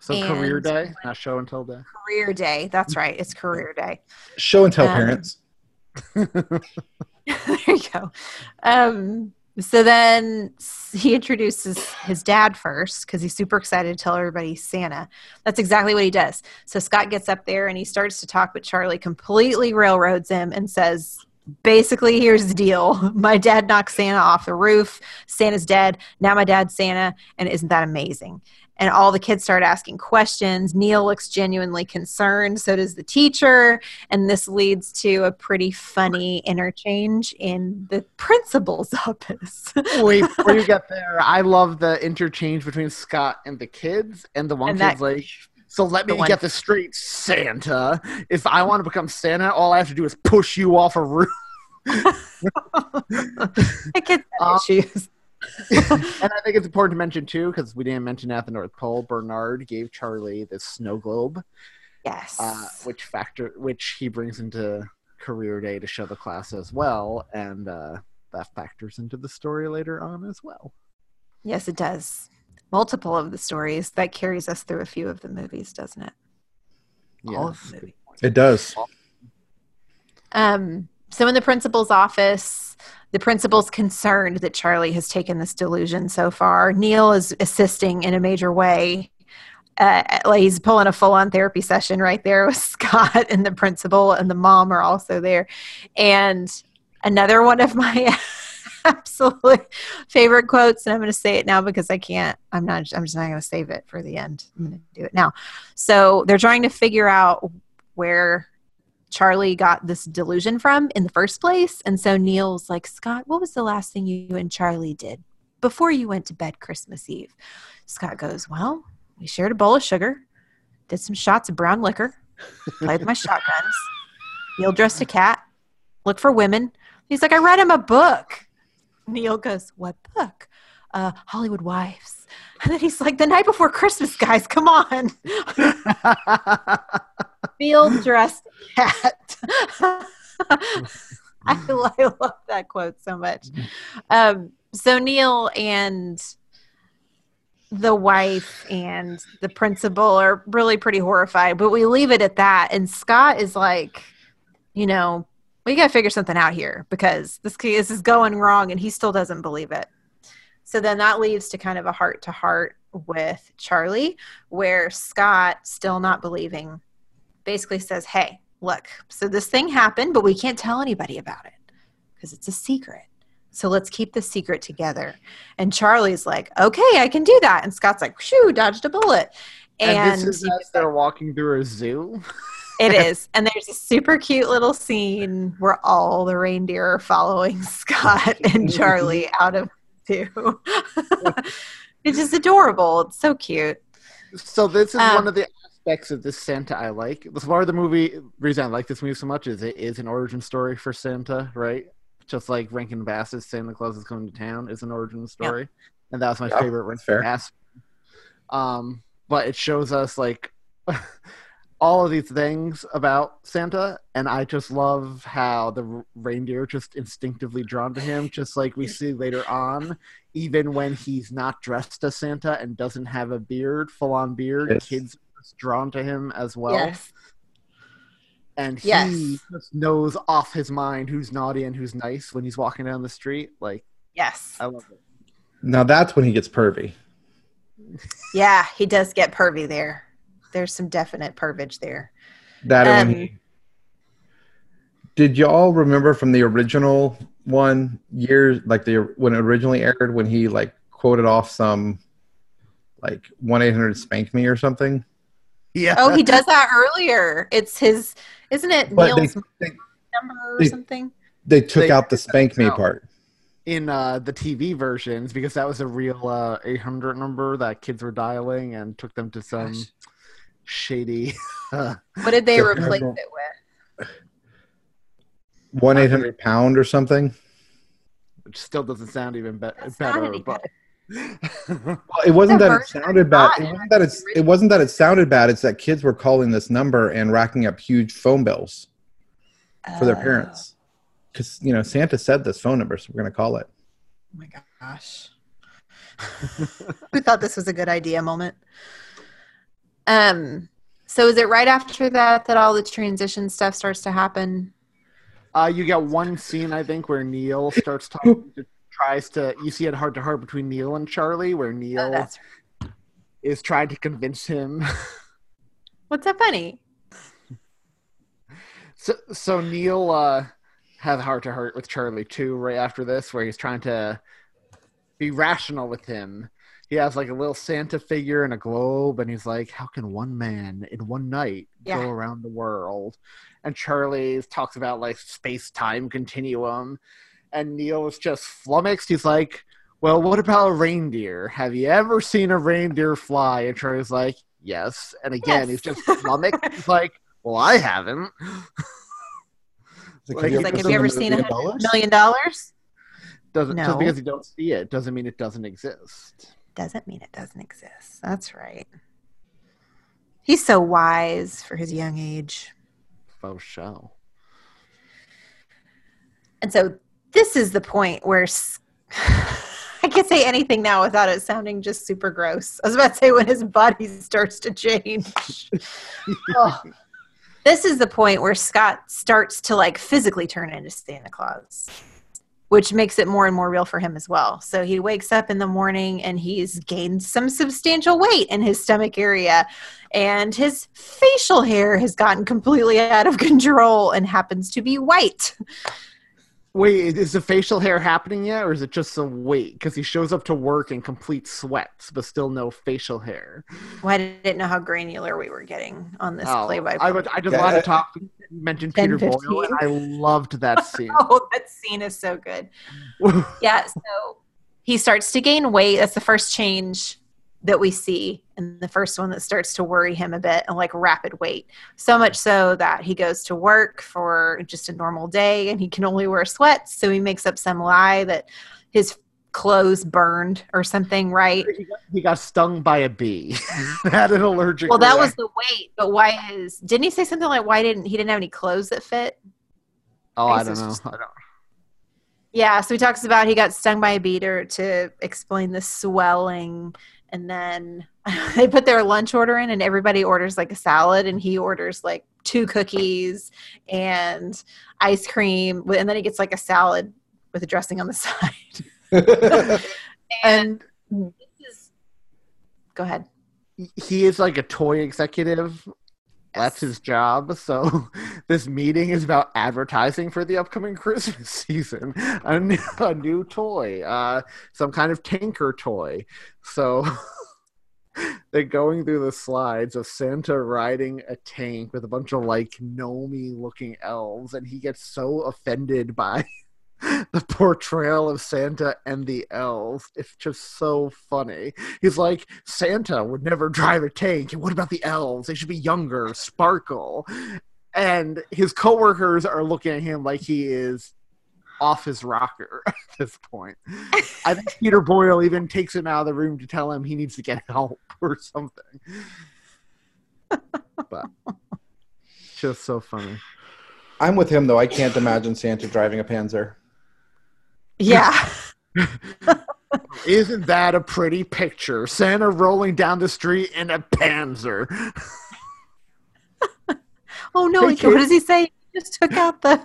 So career day, not show and tell day. Career day. That's right. It's career day. Show and tell Um, parents. there you go. Um, so then he introduces his dad first because he's super excited to tell everybody Santa. That's exactly what he does. So Scott gets up there and he starts to talk, but Charlie completely railroads him and says, basically, here's the deal. My dad knocked Santa off the roof. Santa's dead. Now my dad's Santa. And isn't that amazing? And all the kids start asking questions. Neil looks genuinely concerned. So does the teacher. And this leads to a pretty funny interchange in the principal's office. Wait, before you get there, I love the interchange between Scott and the kids, and the one And kid's that- like, "So let the me one- get this straight, Santa. If I want to become Santa, all I have to do is push you off a roof." the kids have Uh, issues. And I think it's important to mention too, because we didn't mention at the North Pole. Bernard gave Charlie this snow globe, Yes. uh, which factor which he brings into career day to show the class as well, and uh, that factors into the story later on as well. yes, it does. Multiple of the stories that carries us through a few of the movies, doesn't it? All of the movies. It does. Um, so in the principal's office, the principal's concerned that Charlie has taken this delusion so far. Neil is assisting in a major way. Uh, like he's pulling a full-on therapy session right there with Scott and the principal and the mom are also there. And another one of my absolutely favorite quotes and i'm going to say it now because i can't i'm not i'm just not going to save it for the end i'm going to do it now so they're trying to figure out where charlie got this delusion from in the first place. And so neil's like scott what was the last thing you and charlie did before you went to bed christmas eve? Scott goes well we shared a bowl of sugar did some shots of brown liquor played with my shotguns. Neil dressed a cat looked for women. He's like i read him a book. Neil goes, What book? Uh, Hollywood Wives. And then he's like, The night before Christmas, guys, come on. Field dressed cat. I, I love that quote so much. Um, so Neil and the wife and the principal are really pretty horrified, but we leave it at that. And Scott is like, you know, we got to figure something out here because this this is going wrong and he still doesn't believe it so then that leads to kind of a heart to heart with charlie where scott still not believing basically says hey look so this thing happened but we can't tell anybody about it because it's a secret so let's keep the secret together and charlie's like okay i can do that and scott's like shoo dodged a bullet And, and, this is as they're walking through a zoo. It is. And there's a super cute little scene where all the reindeer are following Scott and Charlie out of two. it's just adorable. It's so cute. So this is Um, one of the aspects of this Santa I like. This part of the movie reason I like this movie so much is it is an origin story for Santa, right? Just like Rankin Bass's Santa Claus is coming to town is an origin story, and that was my Yeah, favorite that's Rankin fair. Bass. Um, but it shows us like all of these things about Santa, and I just love how the reindeer just instinctively drawn to him, just like we see later on. Even when he's not dressed as Santa and doesn't have a beard, full on beard, Yes. kids are drawn to him as well. Yes. And he Yes. just knows off his mind who's naughty and who's nice when he's walking down the street. Like, Yes. I love it. Now that's when he gets pervy. Yeah, he does get pervy there. There's some definite pervage there. That Um, he, did y'all remember from the original one years like the when it originally aired when he like quoted off some like one eight hundred spank me or something? Yeah. Oh, he does that earlier. It's his, isn't it But they, Neil's they number or they- something? they took They- out the spank me out. part. in uh, the TV versions because that was a real uh, 800 number that kids were dialing and took them to some shady. What did they replace it with? One eight hundred pound or something. which still doesn't sound even be- That's not better. any But Well, it wasn't that it sounded bad. It wasn't that it's it wasn't that it sounded bad. It's that kids were calling this number and racking up huge phone bills for their Oh, parents. Because you know Santa said this phone number, so we're gonna call it. Oh my gosh. Who thought this was a good idea moment? Um so is it right after that that all the transition stuff starts to happen? uh, you get one scene, I think, where Neil starts talking. To, tries to. You see it heart to heart between Neil and Charlie, where Neil Oh, is trying to convince him. what's that funny? So, so Neil uh, had a heart to heart with Charlie too, right after this, where he's trying to be rational with him. He has like a little Santa figure and a globe, and he's like, "How can one man in one night Yeah. go around the world?" And Charlie talks about like space time continuum, and Neil is just flummoxed. He's like, "Well, what about a reindeer? Have you ever seen a reindeer fly?" And Charlie's like, "Yes." And again, he's just flummoxed. he's like, "Well, I haven't." Like, Like, He's like, have you ever seen a the hundred movie million dollars? Doesn't No. just because you don't see it doesn't mean it doesn't exist. Doesn't mean it doesn't exist. That's right. He's so wise for his young age. Faux show. And so this is the point where I can't say anything now without it sounding just super gross. I was about to say when his body starts to change. Oh. This is the point where Scott starts to like physically turn into Santa Claus, which makes it more and more real for him as well. So he wakes up in the morning and he's gained some substantial weight in his stomach area, and his facial hair has gotten completely out of control and happens to be white. Wait, is the facial hair happening yet, or is it just a wait? Because he shows up to work in complete sweats, but still no facial hair. Well, I didn't know how granular we were getting on this Oh, play by play. I, I just Yeah, wanted to talk. Mentioned 10, Peter Boyle, and I loved that scene. Oh, that scene is so good. yeah, so he starts to gain weight. That's the first change that we see, and the first one that starts to worry him a bit, and like rapid weight. So much so that he goes to work for just a normal day, and he can only wear sweats. So he makes up some lie that his clothes burned or something, right? he, got, he got stung by a bee. Mm-hmm. Had an allergic. Well, that was the weight, but why his? Didn't he say something like why didn't he didn't have any clothes that fit? Oh, I guess don't know. just- I don't. Yeah, so he talks about he got stung by a beater to explain the swelling, and then they put their lunch order in, and everybody orders like a salad, and he orders like two cookies and ice cream, and then he gets like a salad with a dressing on the side. and this is, go ahead. he is like a toy executive. That's his job. So this meeting is about advertising for the upcoming Christmas season. A new, a new toy, uh, some kind of tanker toy. So they're going through the slides of Santa riding a tank with a bunch of like gnomey looking elves, and he gets so offended by the portrayal of Santa and the elves. It's just so funny. He's like, Santa would never drive a tank. And what about the elves? They should be younger, sparkle. And his coworkers are looking at him like he is off his rocker at this point. I think Peter Boyle even takes him out of the room to tell him he needs to get help or something. But just so funny. I'm with him though. I can't imagine Santa driving a Panzer. Yeah. Isn't that a pretty picture? Santa rolling down the street in a Panzer. Oh no! Hey, what does he say? He just took out the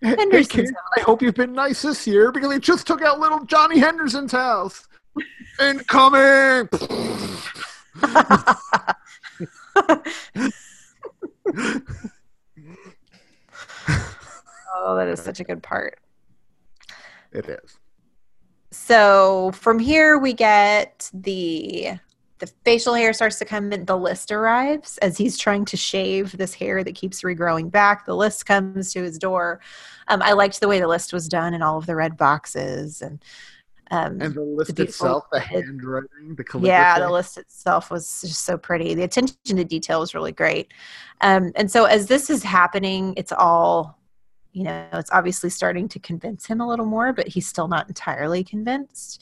Hey, Henderson's kid, I hope you've been nice this year because he just took out little Johnny Henderson's house. Incoming! Oh, that is such a good part. It is. So from here we get the the facial hair starts to come in. The list arrives as he's trying to shave this hair that keeps regrowing back. The list comes to his door. Um, I liked the way the list was done and all of the red boxes and um, And the list beautiful itself, the handwriting, the calligraphy. yeah, the list itself was just so pretty. The attention to detail was really great. Um, and so as this is happening, it's all, you know, it's obviously starting to convince him a little more, but he's still not entirely convinced.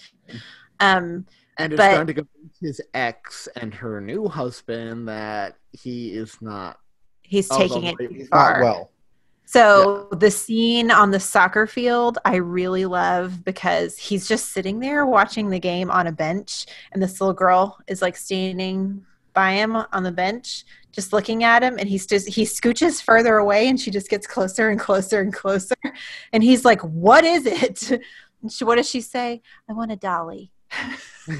Um, And it's but- trying to convince his ex and her new husband that he is not. he's taking it too far. Not well. So the scene on the soccer field, I really love because he's just sitting there watching the game on a bench, and this little girl is like standing by him on the bench, just looking at him, and he's just he scooches further away, and she just gets closer and closer and closer, and he's like, "What is it?" And she, what does she say? I want a dolly.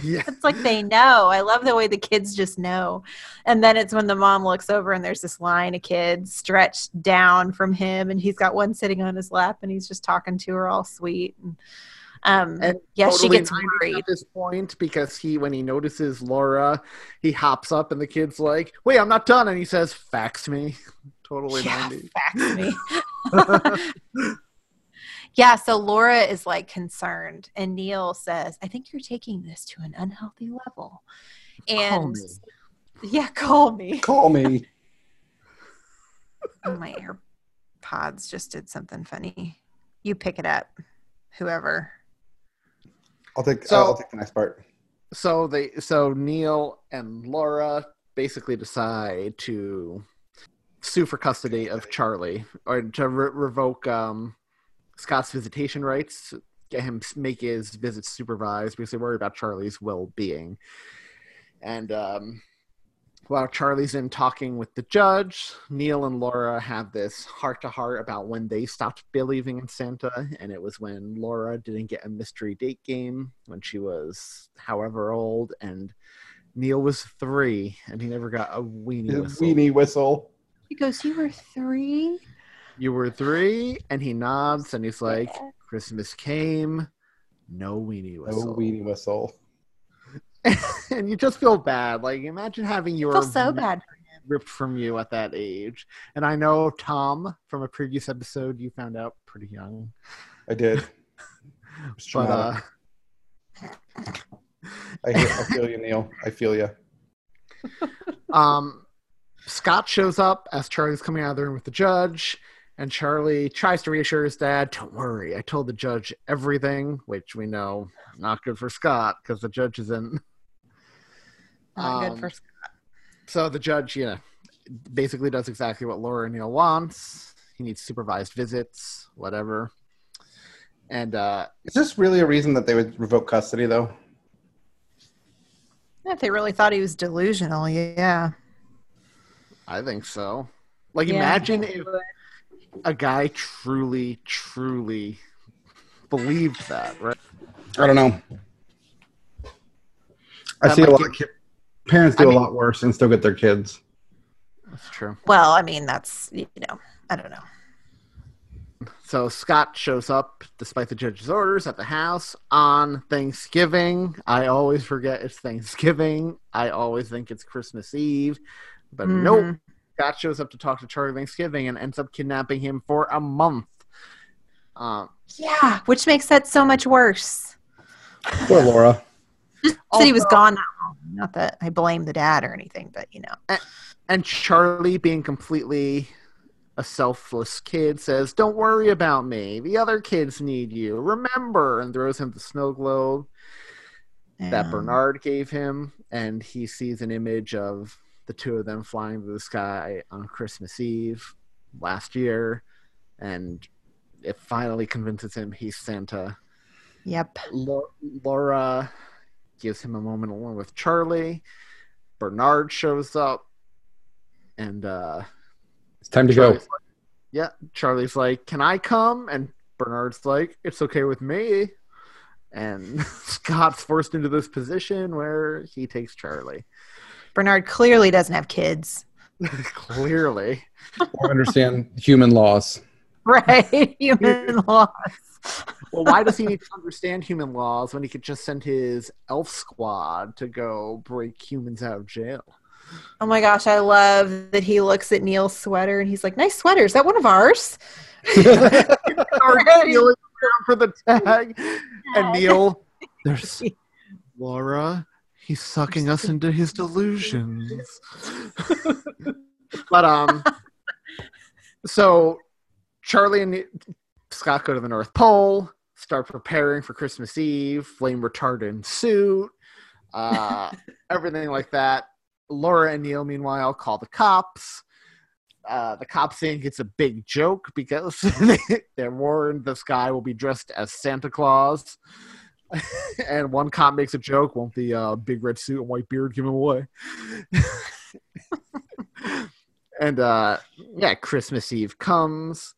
Yeah. It's like they know. I love the way the kids just know. And then it's when the mom looks over and there's this line of kids stretched down from him, and he's got one sitting on his lap, and he's just talking to her all sweet. And, um, And yes, totally she gets worried. at this point because he, when he notices Laura, he hops up and the kid's like, "Wait, I'm not done," and he says, "Fax me." totally Yeah, 90s. fax me. yeah, so Laura is like concerned, and Neil says, "I think you're taking this to an unhealthy level." Call And me. yeah, call me. Call me. My AirPods just did something funny. You pick it up, whoever. I'll take. So- I'll take the next part. so they so Neil and Laura basically decide to sue for custody of Charlie or to re- revoke um, Scott's visitation rights, get him make his visits supervised because they worry about Charlie's well-being. And um, while Charlie's in talking with the judge, Neil and Laura have this heart-to-heart about when they stopped believing in Santa, and it was when Laura didn't get a mystery date game when she was however old, and Neil was three, and he never got a weenie The whistle. weenie whistle. He goes, You were three? You were three, and he nods and he's like, Christmas came, no weenie whistle. No weenie whistle. and you just feel bad. Like imagine having your feel so bad. ripped from you at that age. And I know Tom from a previous episode you found out pretty young. I did. But uh. I, hear, I feel you, Neil. I feel you. um Scott shows up as Charlie's coming out of the room with the judge, and Charlie tries to reassure his dad, Don't worry, I told the judge everything, which we know not good for Scott because the judge isn't Not Um, good for So the judge, you know, basically does exactly what Laura Neil wants. He needs supervised visits, whatever. And uh, Is this really a reason that they would revoke custody, though? If they really thought he was delusional, yeah. I think so. Like, Yeah. imagine if a guy truly, truly believed that, right? I don't know. I That see a lot get- of ki- parents do I a mean- lot worse and still get their kids. That's true. Well, I mean, that's you know, I don't know. So Scott shows up despite the judge's orders at the house on Thanksgiving. I always forget it's Thanksgiving. I always think it's Christmas Eve. But nope. Mhm. Scott shows up to talk to Charlie Thanksgiving and ends up kidnapping him for a month. Um, Yeah, which makes that so much worse. Poor Laura. Just that he was gone that long. Not that I blame the dad or anything, but you know. and Charlie, being completely a selfless kid, says, Don't worry about me. The other kids need you. Remember, and throws him the snow globe. that Bernard gave him, and he sees an image of the two of them flying through the sky on Christmas Eve last year, and it finally convinces him he's Santa. Yep. Lau- Laura gives him a moment alone with Charlie. Bernard shows up, and uh, It's time to go. Like, yeah, Charlie's like, "Can I come?" And Bernard's like, "It's okay with me." And Scott's forced into this position where he takes Charlie. Bernard clearly doesn't have kids. Clearly, Or understand human laws. Right? Human laws. well, why does he need to understand human laws when he could just send his elf squad to go break humans out of jail? Oh my gosh, I love that he looks at Neil's sweater and he's like, Nice sweater. Is that one of ours? Neil for the tag, and Neil, there's Laura. He's sucking us into his delusions. but um, so Charlie and Scott go to the North Pole, start preparing for Christmas Eve, flame retardant suit, uh, everything like that. Laura and Neil, meanwhile, call the cops. Uh, the cops think it's a big joke because they're warned this guy will be dressed as Santa Claus. and one cop makes a joke, won't the uh, big red suit and white beard give him away? and uh, yeah, Christmas Eve comes.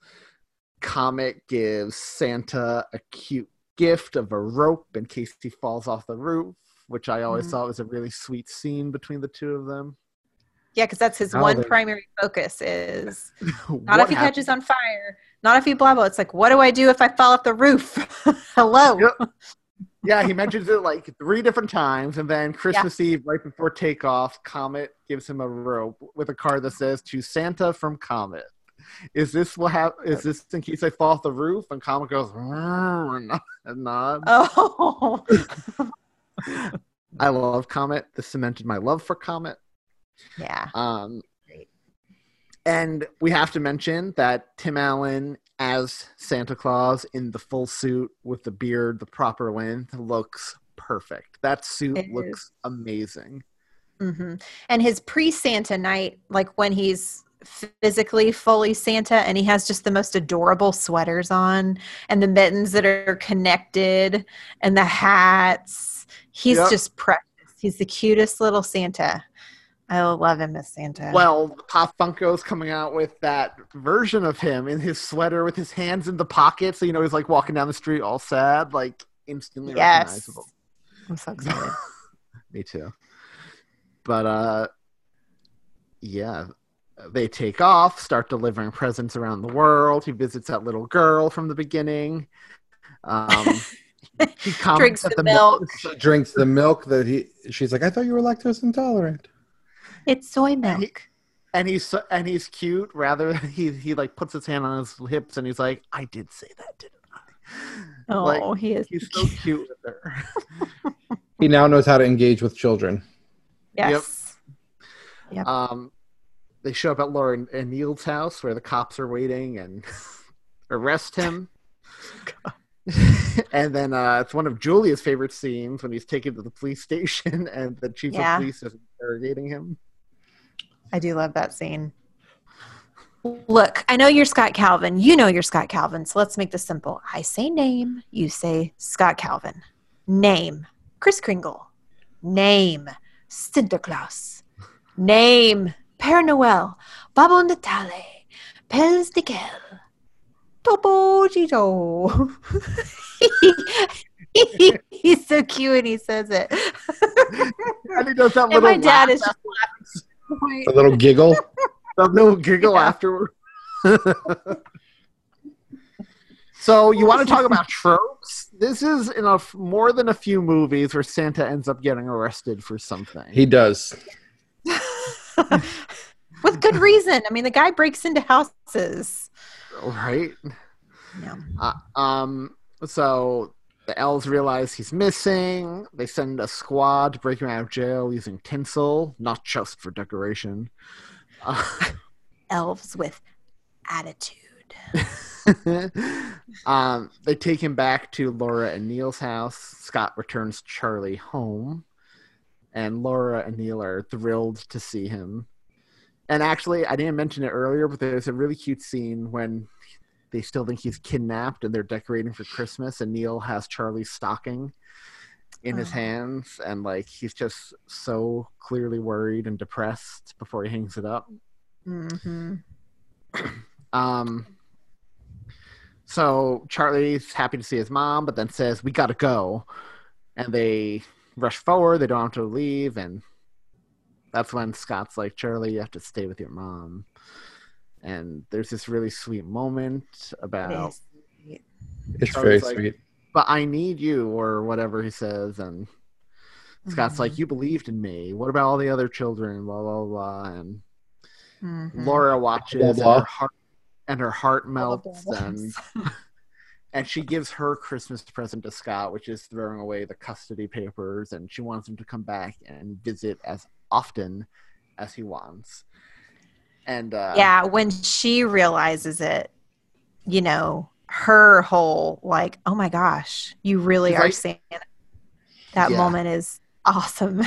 Comet gives Santa a cute gift of a rope in case he falls off the roof, which I always Mhm. thought was a really sweet scene between the two of them. Yeah, because that's his Now one then. primary focus is not if he hap- catches on fire, not if he blah blah. It's like, what do I do if I fall off the roof? Hello. Yep. yeah, he mentions it like three different times, and then Christmas Eve, right before takeoff, Comet gives him a rope with a card that says "To Santa from Comet." Is this what hap- Is this in case I fall off the roof? And Comet goes and nods. Oh. I love Comet. This cemented my love for Comet. yeah. Um, and we have to mention that Tim Allen as Santa Claus in the full suit with the beard, the proper length, looks perfect. That suit It looks amazing. hmm And his pre Santa night, like when he's physically fully Santa and he has just the most adorable sweaters on and the mittens that are connected and the hats. He's Yep. just precious. He's the cutest little Santa. I love him as Santa. Well, Pop Funko's coming out with that version of him in his sweater with his hands in the pockets. So, you know, he's like walking down the street all sad, like instantly yes. recognizable. I'm so excited. Me too. But uh yeah. They take off, start delivering presents around the world. He visits that little girl from the beginning. Um, he comments Drinks that the milk. She drinks the milk that he. She's like, I thought you were lactose intolerant. It's soy And he- milk. and he's and he's cute. Rather, he he like puts his hand on his hips and he's like, "I did say that, didn't I?" Oh, like, he is. He's so cute with her. He now knows how to engage with children. Yes. Yep. Um, they show up at Laura and, Neil's house where the cops are waiting and arrest him. and then uh, it's one of Julia's favorite scenes when he's taken to the police station and the chief Yeah. of police is interrogating him. I do love that scene. Look, I know you're Scott Calvin. You know you're Scott Calvin. So let's make this simple. I say name, you say Scott Calvin. Name, Kris Kringle. Name, Sinterklaas. Name, Père Noël. Babbo Natale. Pelznickel. Topo Gigio. He's so cute and he says it. And he does that and little my dad laugh is after- just A little giggle. the little giggle Yeah. afterward. so you want to talk about tropes? This is in a f- more than a few movies where Santa ends up getting arrested for something. He does. with good reason. I mean, the guy breaks into houses. right? Yeah. Uh, um. So the elves realize he's missing. They send a squad to break him out of jail using tinsel, not just for decoration. Uh, Elves with attitude. um, they take him back to Laura and Neil's house. Scott returns Charlie home, and Laura and Neil are thrilled to see him. And actually, I didn't mention it earlier, but there's a really cute scene when they still think he's kidnapped and they're decorating for Christmas, and Neil has Charlie's stocking in his Oh. hands, and like he's just so clearly worried and depressed before he hangs it up. Mm-hmm. Um, so Charlie's happy to see his mom, but then says, "We gotta go," and they rush forward. They don't have to leave, and that's when Scott's like, "Charlie, you have to stay with your mom." And there's this really sweet moment about, It's Charlie's very like- sweet. "But I need you," or whatever he says, and Scott's Mm-hmm. like, "You believed in me. What about all the other children?" Blah blah blah, and Mhm. Laura watches Blah, and blah. her heart and her heart Blah, blah, melts blah. and and she gives her Christmas present to Scott, which is throwing away the custody papers, and she wants him to come back and visit as often as he wants. And uh, yeah, when she realizes it, you know, her whole like, oh my gosh, you really are like- Santa. That Yeah. moment is awesome.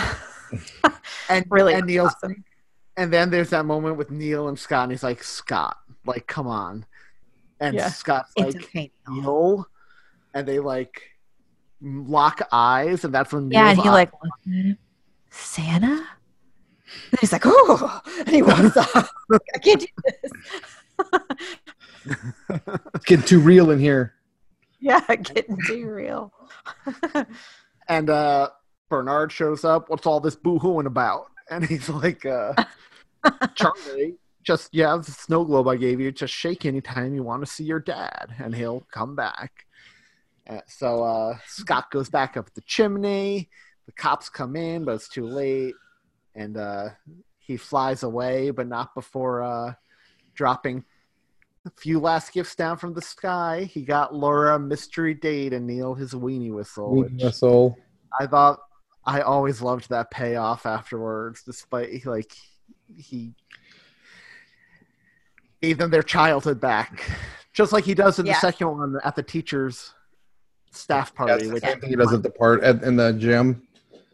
and really and Neil's awesome. and then there's that moment with Neil and Scott, and he's like, Scott, like, come on, and Yeah. Scott's It's like, okay. Neil. Neil, and they like lock eyes, and that's when Yeah, and he eye- like looks at him, Santa. And he's like, oh, and he walks off. I can't do this. It's getting too real in here. yeah, getting too real. and uh Bernard shows up. What's all this boo-hooing about? And he's like, uh Charlie, just yeah, the snow globe I gave you. Just shake anytime you want to see your dad, and he'll come back. Uh, so uh Scott goes back up the chimney. The cops come in, but it's too late, and uh he flies away, but not before uh dropping a few last gifts down from the sky. He got Laura a mystery date and Neil his weenie whistle. Which- whistle. I thought I always loved that payoff afterwards, despite like he gave them their childhood back, just like he does in Yeah. the second one at the teachers' staff party. the which same thing he does at the part at, in the gym.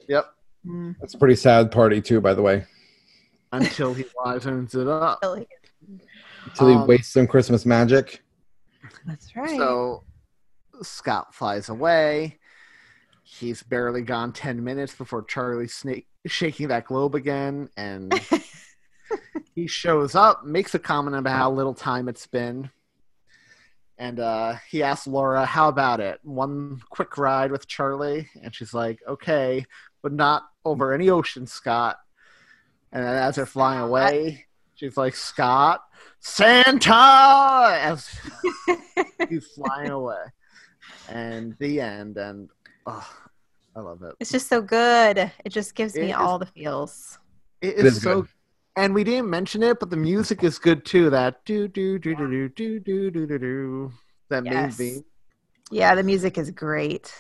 yep, Mm, That's a pretty sad party too, by the way. until he livens it up. Until he Um, wastes some Christmas magic. That's right. So Scott flies away. He's barely gone 10 minutes before Charlie's snake shaking that globe again. And he shows up, makes a comment about how little time it's been. And uh, he asks Laura, How about it? One quick ride with Charlie? And she's like, Okay, but not over any ocean, Scott. And then as they're flying away, She's like Scott Santa as he's flying away, and the end. And oh, I love it. It's just so good. It just gives It me is- all the feels. It It is, is so. good. And we didn't mention it, but the music is good too. That do do do do do do do do do do. That main Yes. theme. Yeah, the music is great.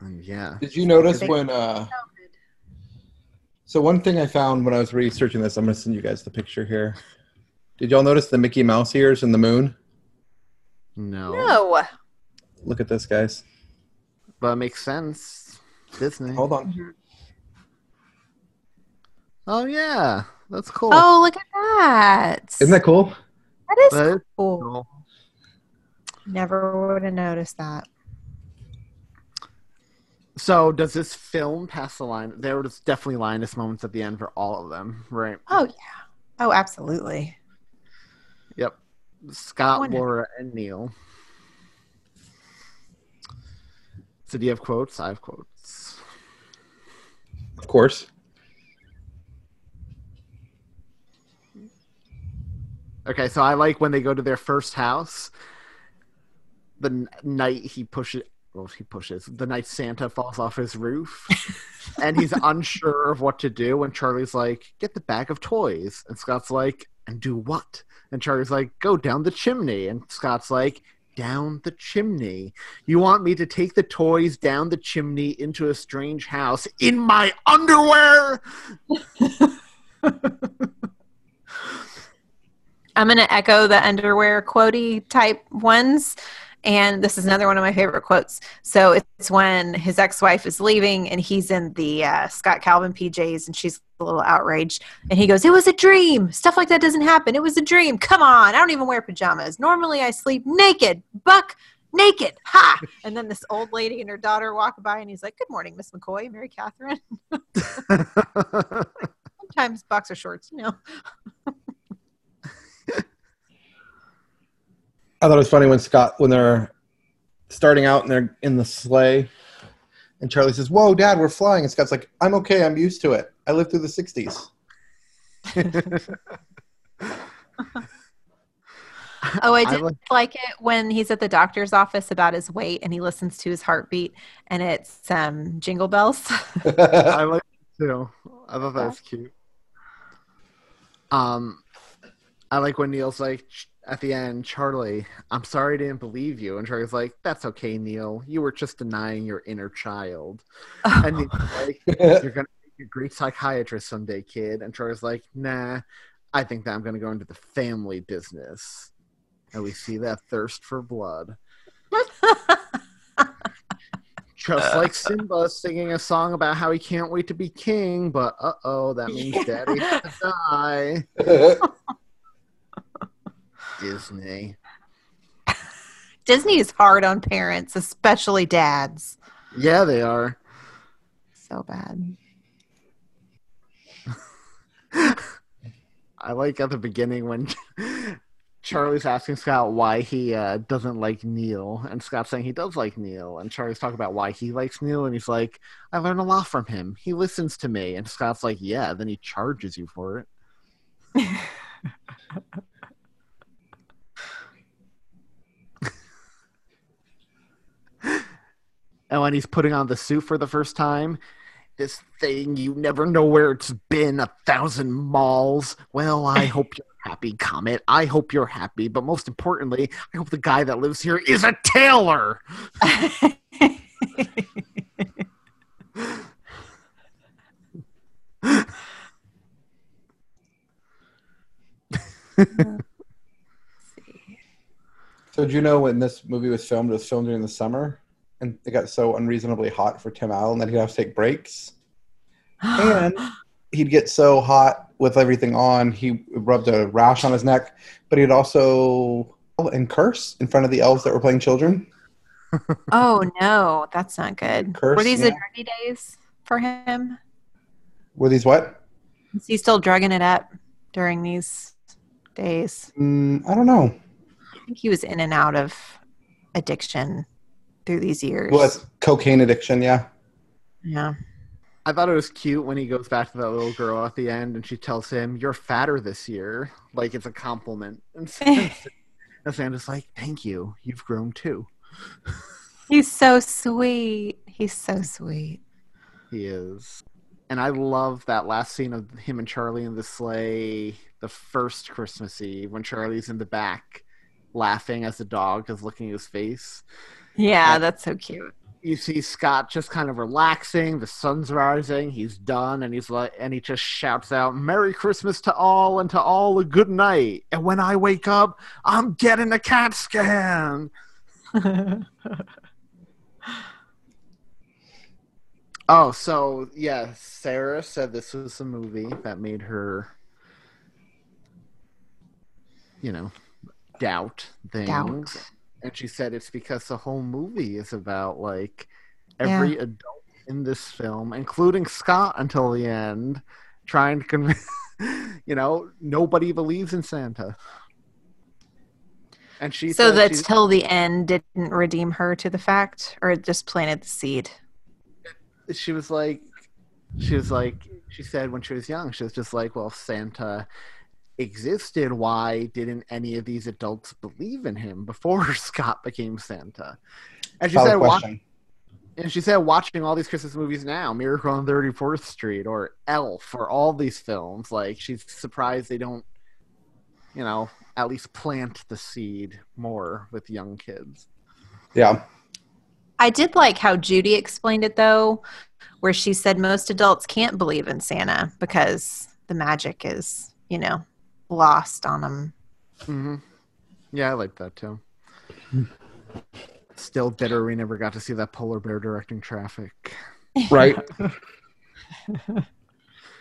And yeah. Did you notice Big- when? uh So one thing I found when I was researching this, I'm gonna send you guys the picture here. Did y'all notice the Mickey Mouse ears in the moon? No. No. Look at this, guys. But it makes sense. Disney. Hold on. Oh yeah, that's cool. Oh, look at that. Isn't that cool? That is That is cool. cool. Never would have noticed that. So does this film pass the line? There was definitely Linus moments at the end for all of them, right? Oh yeah. Oh, absolutely. Yep. Scott, Wonderful. Laura, and Neil. So do you have quotes? I have quotes. Of course. Okay, so I like when they go to their first house. The n- night he pushes, well, he pushes. The night Santa falls off his roof, and he's unsure of what to do. And Charlie's like, "Get the bag of toys," and Scott's like, "And do what?" And Charlie's like, "Go down the chimney." And Scott's like, "Down the chimney? You want me to take the toys down the chimney into a strange house in my underwear?" I'm going to echo the underwear quotey type ones. And this is another one of my favorite quotes. So it's when his ex wife is leaving and he's in the uh, Scott Calvin PJs and she's a little outraged. And he goes, It was a dream. Stuff like that doesn't happen. It was a dream. Come on. I don't even wear pajamas. Normally I sleep naked. Buck naked. Ha. And then this old lady and her daughter walk by and he's like, Good morning, Miss McCoy, Mary Catherine. Sometimes boxer shorts, you know. I thought it was funny when Scott when they're starting out and they're in the sleigh, and Charlie says, "Whoa, Dad, we're flying." And Scott's like, "I'm okay. I'm used to it. I lived through the '60s." Oh, I I did like- like, it when he's at the doctor's office about his weight and he listens to his heartbeat and it's um, jingle bells. I like it too. I thought that was cute. Um, I like when Neil's like "Ch- at the end, Charlie, I'm sorry I didn't believe you, and Charlie's like, "That's okay, Neil. You were just denying your inner child." And he's like, "You're gonna be a great psychiatrist someday, kid." And Charlie's like, "Nah, I think that I'm gonna go into the family business." And we see that thirst for blood. Just like Simba singing a song about how he can't wait to be king, but uh oh, that means daddy has to die. Disney. Disney is hard on parents, especially dads. Yeah, they are. So bad. I like at the beginning when Charlie's asking Scott why he uh, doesn't like Neil, and Scott's saying he does like Neil, and Charlie's talking about why he likes Neil, and he's like, "I learn a lot from him. He listens to me." And Scott's like, "Yeah." Then he charges you for it. Oh, and when he's putting on the suit for the first time, this thing you never know where it's been a thousand malls. Well, I hope you're happy, Comet. I hope you're happy, but most importantly, I hope the guy that lives here is a tailor. So do you know when this movie was filmed, it was filmed during the summer, and it got so unreasonably hot for Tim Allen that he'd have to take breaks, and he'd get so hot with everything on, he rubbed a rash on his neck, but he'd also and curse in front of the elves that were playing children. oh no, that's not good. Curse, Were these the yeah. druggy days for him? Were these what? Is he still drugging it up during these days? Mm, I don't know. I think he was in and out of addiction through these years. Well, it's cocaine addiction, yeah. Yeah. I thought it was cute when he goes back to that little girl at the end and she tells him, You're fatter this year. Like it's a compliment. And Santa's, and Santa's like, Thank you. You've grown too. He's so sweet. He's so sweet. He is. And I love that last scene of him and Charlie in the sleigh, the first Christmas Eve, when Charlie's in the back laughing as the dog is looking at his face. Yeah, And- that's so cute. you see Scott just kind of relaxing. The sun's rising. He's done, and he's like, and he just shouts out, "Merry Christmas to all, and to all a good night." And when I wake up, I'm getting a CAT scan. Oh, so yeah, Sarah said this was a movie that made her, you know, doubt things. Doubt. And she said it's because the whole movie is about like every Yeah. adult in this film, including Scott until the end, trying to convince, you know, nobody believes in Santa. And she so said that till the end didn't redeem her to the fact, or it just planted the seed. she was like she was like she said when she was young she was just like well santa existed why didn't any of these adults believe in him before scott became santa and she Valid said wa- question. and she said watching all these christmas movies now miracle on 34th street or elf or all these films like she's surprised they don't you know at least plant the seed more with young kids Yeah. I did like how Judy explained it though, where she said most adults can't believe in Santa because the magic is, you know, lost on them. hmm Yeah, I like that too. Still bitter we never got to see that polar bear directing traffic. Right.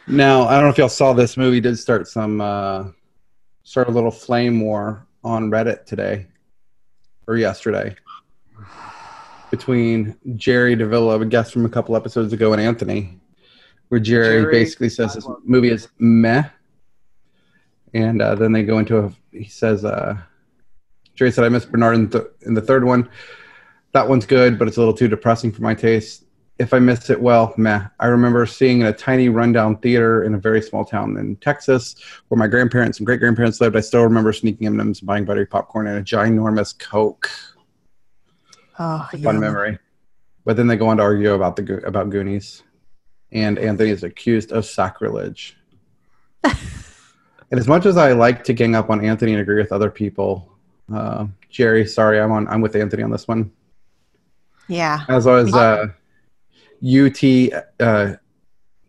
now, I don't know if y'all saw this movie did start some uh start a little flame war on Reddit today or yesterday between Jerry Davila, a guest from a couple episodes ago, and Anthony, where Jerry, Jerry, basically says this movie is meh. And uh, then they go into a, he says, uh, Jerry said, I miss Bernard in, th- in the third one. That one's good, but it's a little too depressing for my taste. If I miss it, well, meh. I remember seeing in a tiny rundown theater in a very small town in Texas where my grandparents and great grandparents lived. I still remember sneaking M&Ms and buying buttery popcorn and a ginormous Coke. Oh, Fun memory. But then they go on to argue about the about Goonies, and Anthony is accused of sacrilege. and as much as I like to gang up on Anthony and agree with other people, uh, Jerry, sorry, I'm on. I'm with Anthony on this one. Yeah. As was uh, UT uh,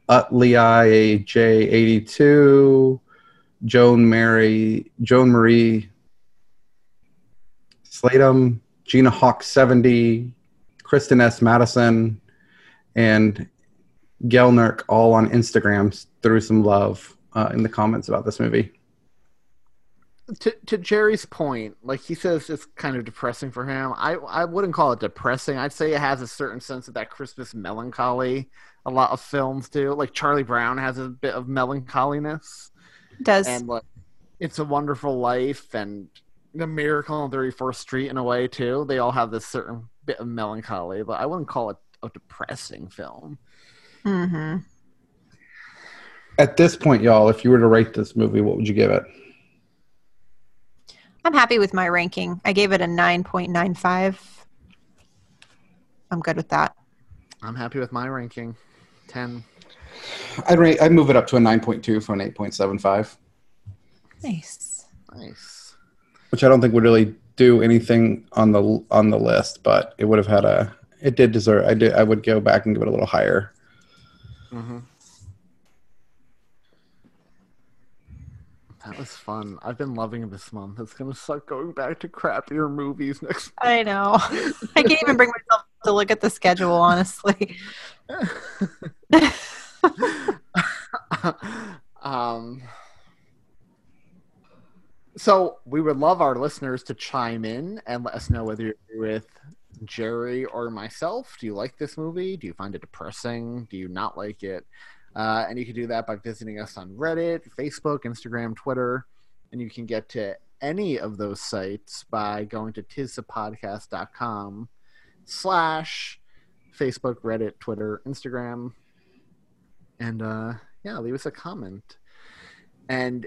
Utley J82, Joan Mary, Joan Marie Slatum, Gina Hawk 70, Kristen S. Madison, and Gelnerk all on Instagram threw some love uh, in the comments about this movie. To to Jerry's point, like he says it's kind of depressing for him. I I wouldn't call it depressing. I'd say it has a certain sense of that Christmas melancholy. A lot of films do. Like Charlie Brown has a bit of melancholiness. Does and like it's a wonderful life and the miracle on 34th street in a way too they all have this certain bit of melancholy but i wouldn't call it a depressing film hmm At this point, y'all, if you were to rate this movie, what would you give it? I'm happy with my ranking. I gave it a 9.95. I'm good with that. i'm happy with my ranking 10 I'd rate. I'd move it up to a nine point two from an eight point seven five, Nice. nice which I don't think would really do anything on the on the list, but it would have had a. It did deserve. I did. I would go back and give it a little higher. hmm that was fun i've been loving this month it's gonna suck going back to crappier movies next Month. I know. I can't even bring myself to look at the schedule, honestly. um, so we would love our listeners to chime in and let us know whether you're with Jerry or myself. Do you like this movie? Do you find it depressing? Do you not like it? Uh, and you can do that by visiting us on Reddit, Facebook, Instagram, Twitter. And you can get to any of those sites by going to tisthepodcast.com slash Facebook, Reddit, Twitter, Instagram, and uh, yeah, leave us a comment. And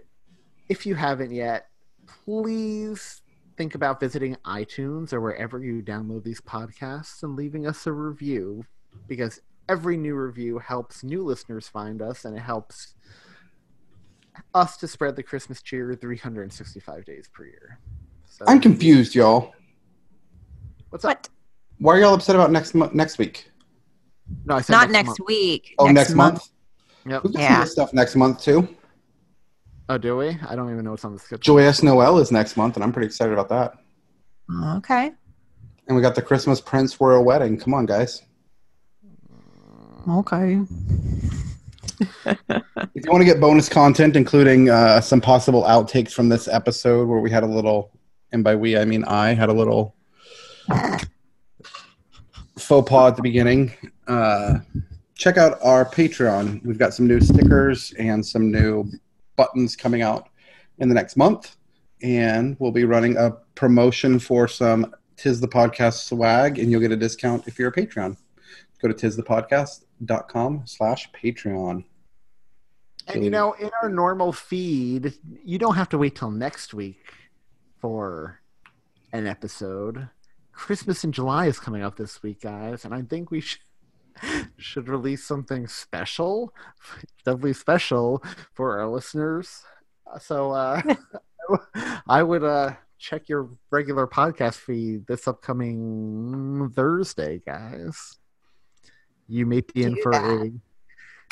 if you haven't yet, please think about visiting iTunes or wherever you download these podcasts and leaving us a review because every new review helps new listeners find us and it helps us to spread the Christmas cheer 365 days per year. So, I'm confused, y'all. What's up? What? Why are y'all upset about next mo- next week? No, I said Not next, month. week. Oh, next, month. Yep. We got some Yeah. stuff next month too. Oh, do we? I don't even know what's on the schedule. Joyous Noel is next month, and I'm pretty excited about that. Okay. And we got the Christmas Prince Royal Wedding. Come on, guys. Okay. If you want to get bonus content, including uh, some possible outtakes from this episode where we had a little, and by we I mean I had a little faux pas at the beginning, uh, check out our Patreon. We've got some new stickers and some new buttons coming out in the next month, and we'll be running a promotion for some Tis the Podcast swag, and you'll get a discount if you're a Patreon. Go to tisthepodcast.com slash Patreon. And you know, in our normal feed, you don't have to wait till next week for an episode. Christmas in July is coming up this week, guys, and I think we should should release something special, doubly special for our listeners. So uh, I would uh, check your regular podcast feed this upcoming Thursday, guys. You may be in for that. a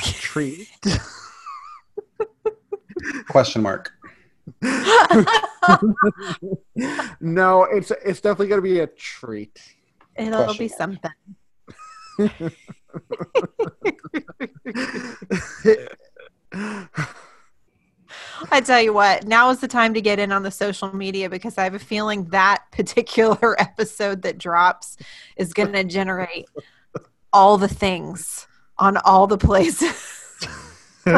treat. Question mark. no, it's it's definitely going to be a treat. It'll Question be mark. something. I tell you what, now is the time to get in on the social media because I have a feeling that particular episode that drops is going to generate all the things on all the places. we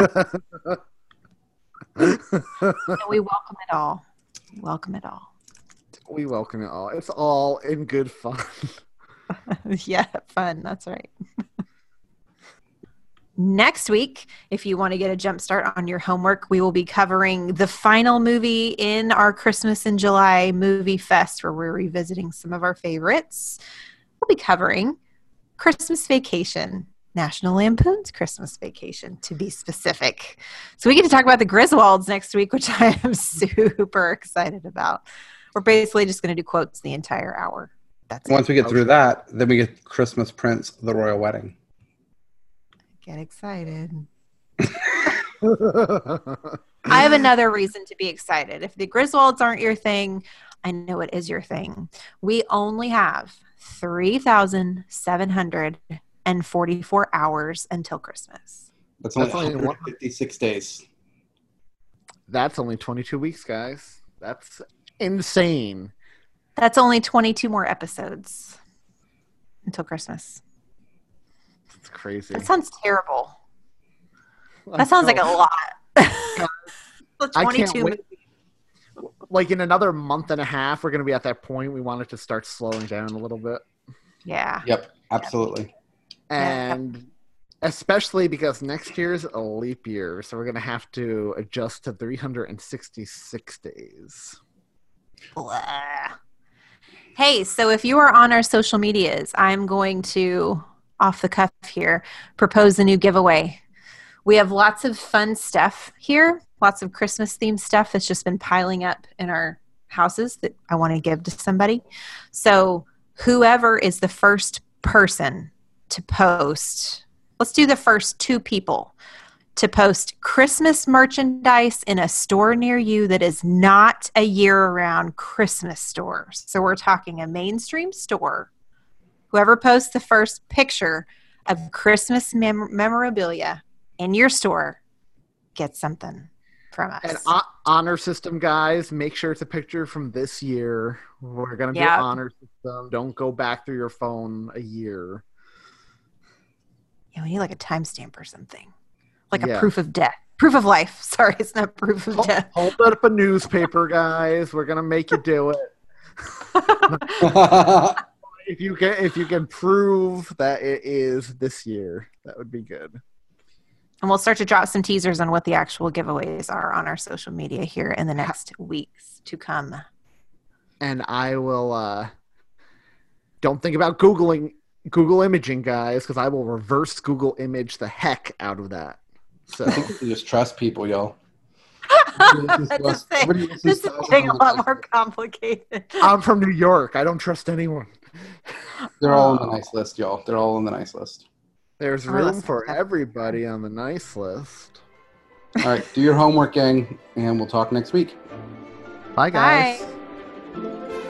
welcome it all. Welcome it all. we welcome it all. It's all in good fun. yeah, fun. That's right. Next week, if you want to get a jump start on your homework, we will be covering the final movie in our Christmas in July movie fest, where we're revisiting some of our favorites. We'll be covering Christmas Vacation, National Lampoon's Christmas Vacation, to be specific. So we get to talk about the Griswolds next week, which I am super excited about. We're basically just going to do quotes the entire hour. That's it. Once we get through that, then we get Christmas Prince, the Royal Wedding. Get excited. I have another reason to be excited. If the Griswolds aren't your thing, I know it is your thing. We only have 3,744 hours until Christmas. That's only, That's only one- 156 days. That's only 22 weeks, guys. That's insane. That's only 22 more episodes until Christmas. It's crazy. That sounds terrible. That sounds like a know. lot. I can't 22 wait. Like in another month and a half, we're going to be at that point. We want it to start slowing down a little bit. Yeah. Yep, absolutely. And especially because next year's a leap year. So we're going to have to adjust to 366 days. Blah. Hey, so if you are on our social medias, I'm going to, off the cuff here, propose a new giveaway. We have lots of fun stuff here, lots of Christmas themed stuff that's just been piling up in our houses that I want to give to somebody. So, whoever is the first person to post, let's do the first two people to post Christmas merchandise in a store near you that is not a year round Christmas store. So we're talking a mainstream store. Whoever posts the first picture of Christmas mem- memorabilia in your store gets something from us. And ho- honor system guys, make sure it's a picture from this year. We're to do Yep. honor system. Don't go back through your phone a year. Yeah, we need like a timestamp or something, like Yeah. a proof of death, proof of life. Sorry, it's not proof of Hold, death. hold up a newspaper, guys. We're gonna make you do it. If you can, if you can prove that it is this year, that would be good. And we'll start to drop some teasers on what the actual giveaways are on our social media here in the next weeks to come. and I will. uh Don't think about googling Google imaging, guys, because I will reverse Google image the heck out of that. So I think we can just trust people, y'all. This is getting a lot more complicated. I'm from New York. I don't trust anyone. They're all on the nice list, y'all. They're all on the nice list. There's oh, room for everybody on the nice list. All right, do your homework, gang, and we'll talk next week. Bye, guys. Bye.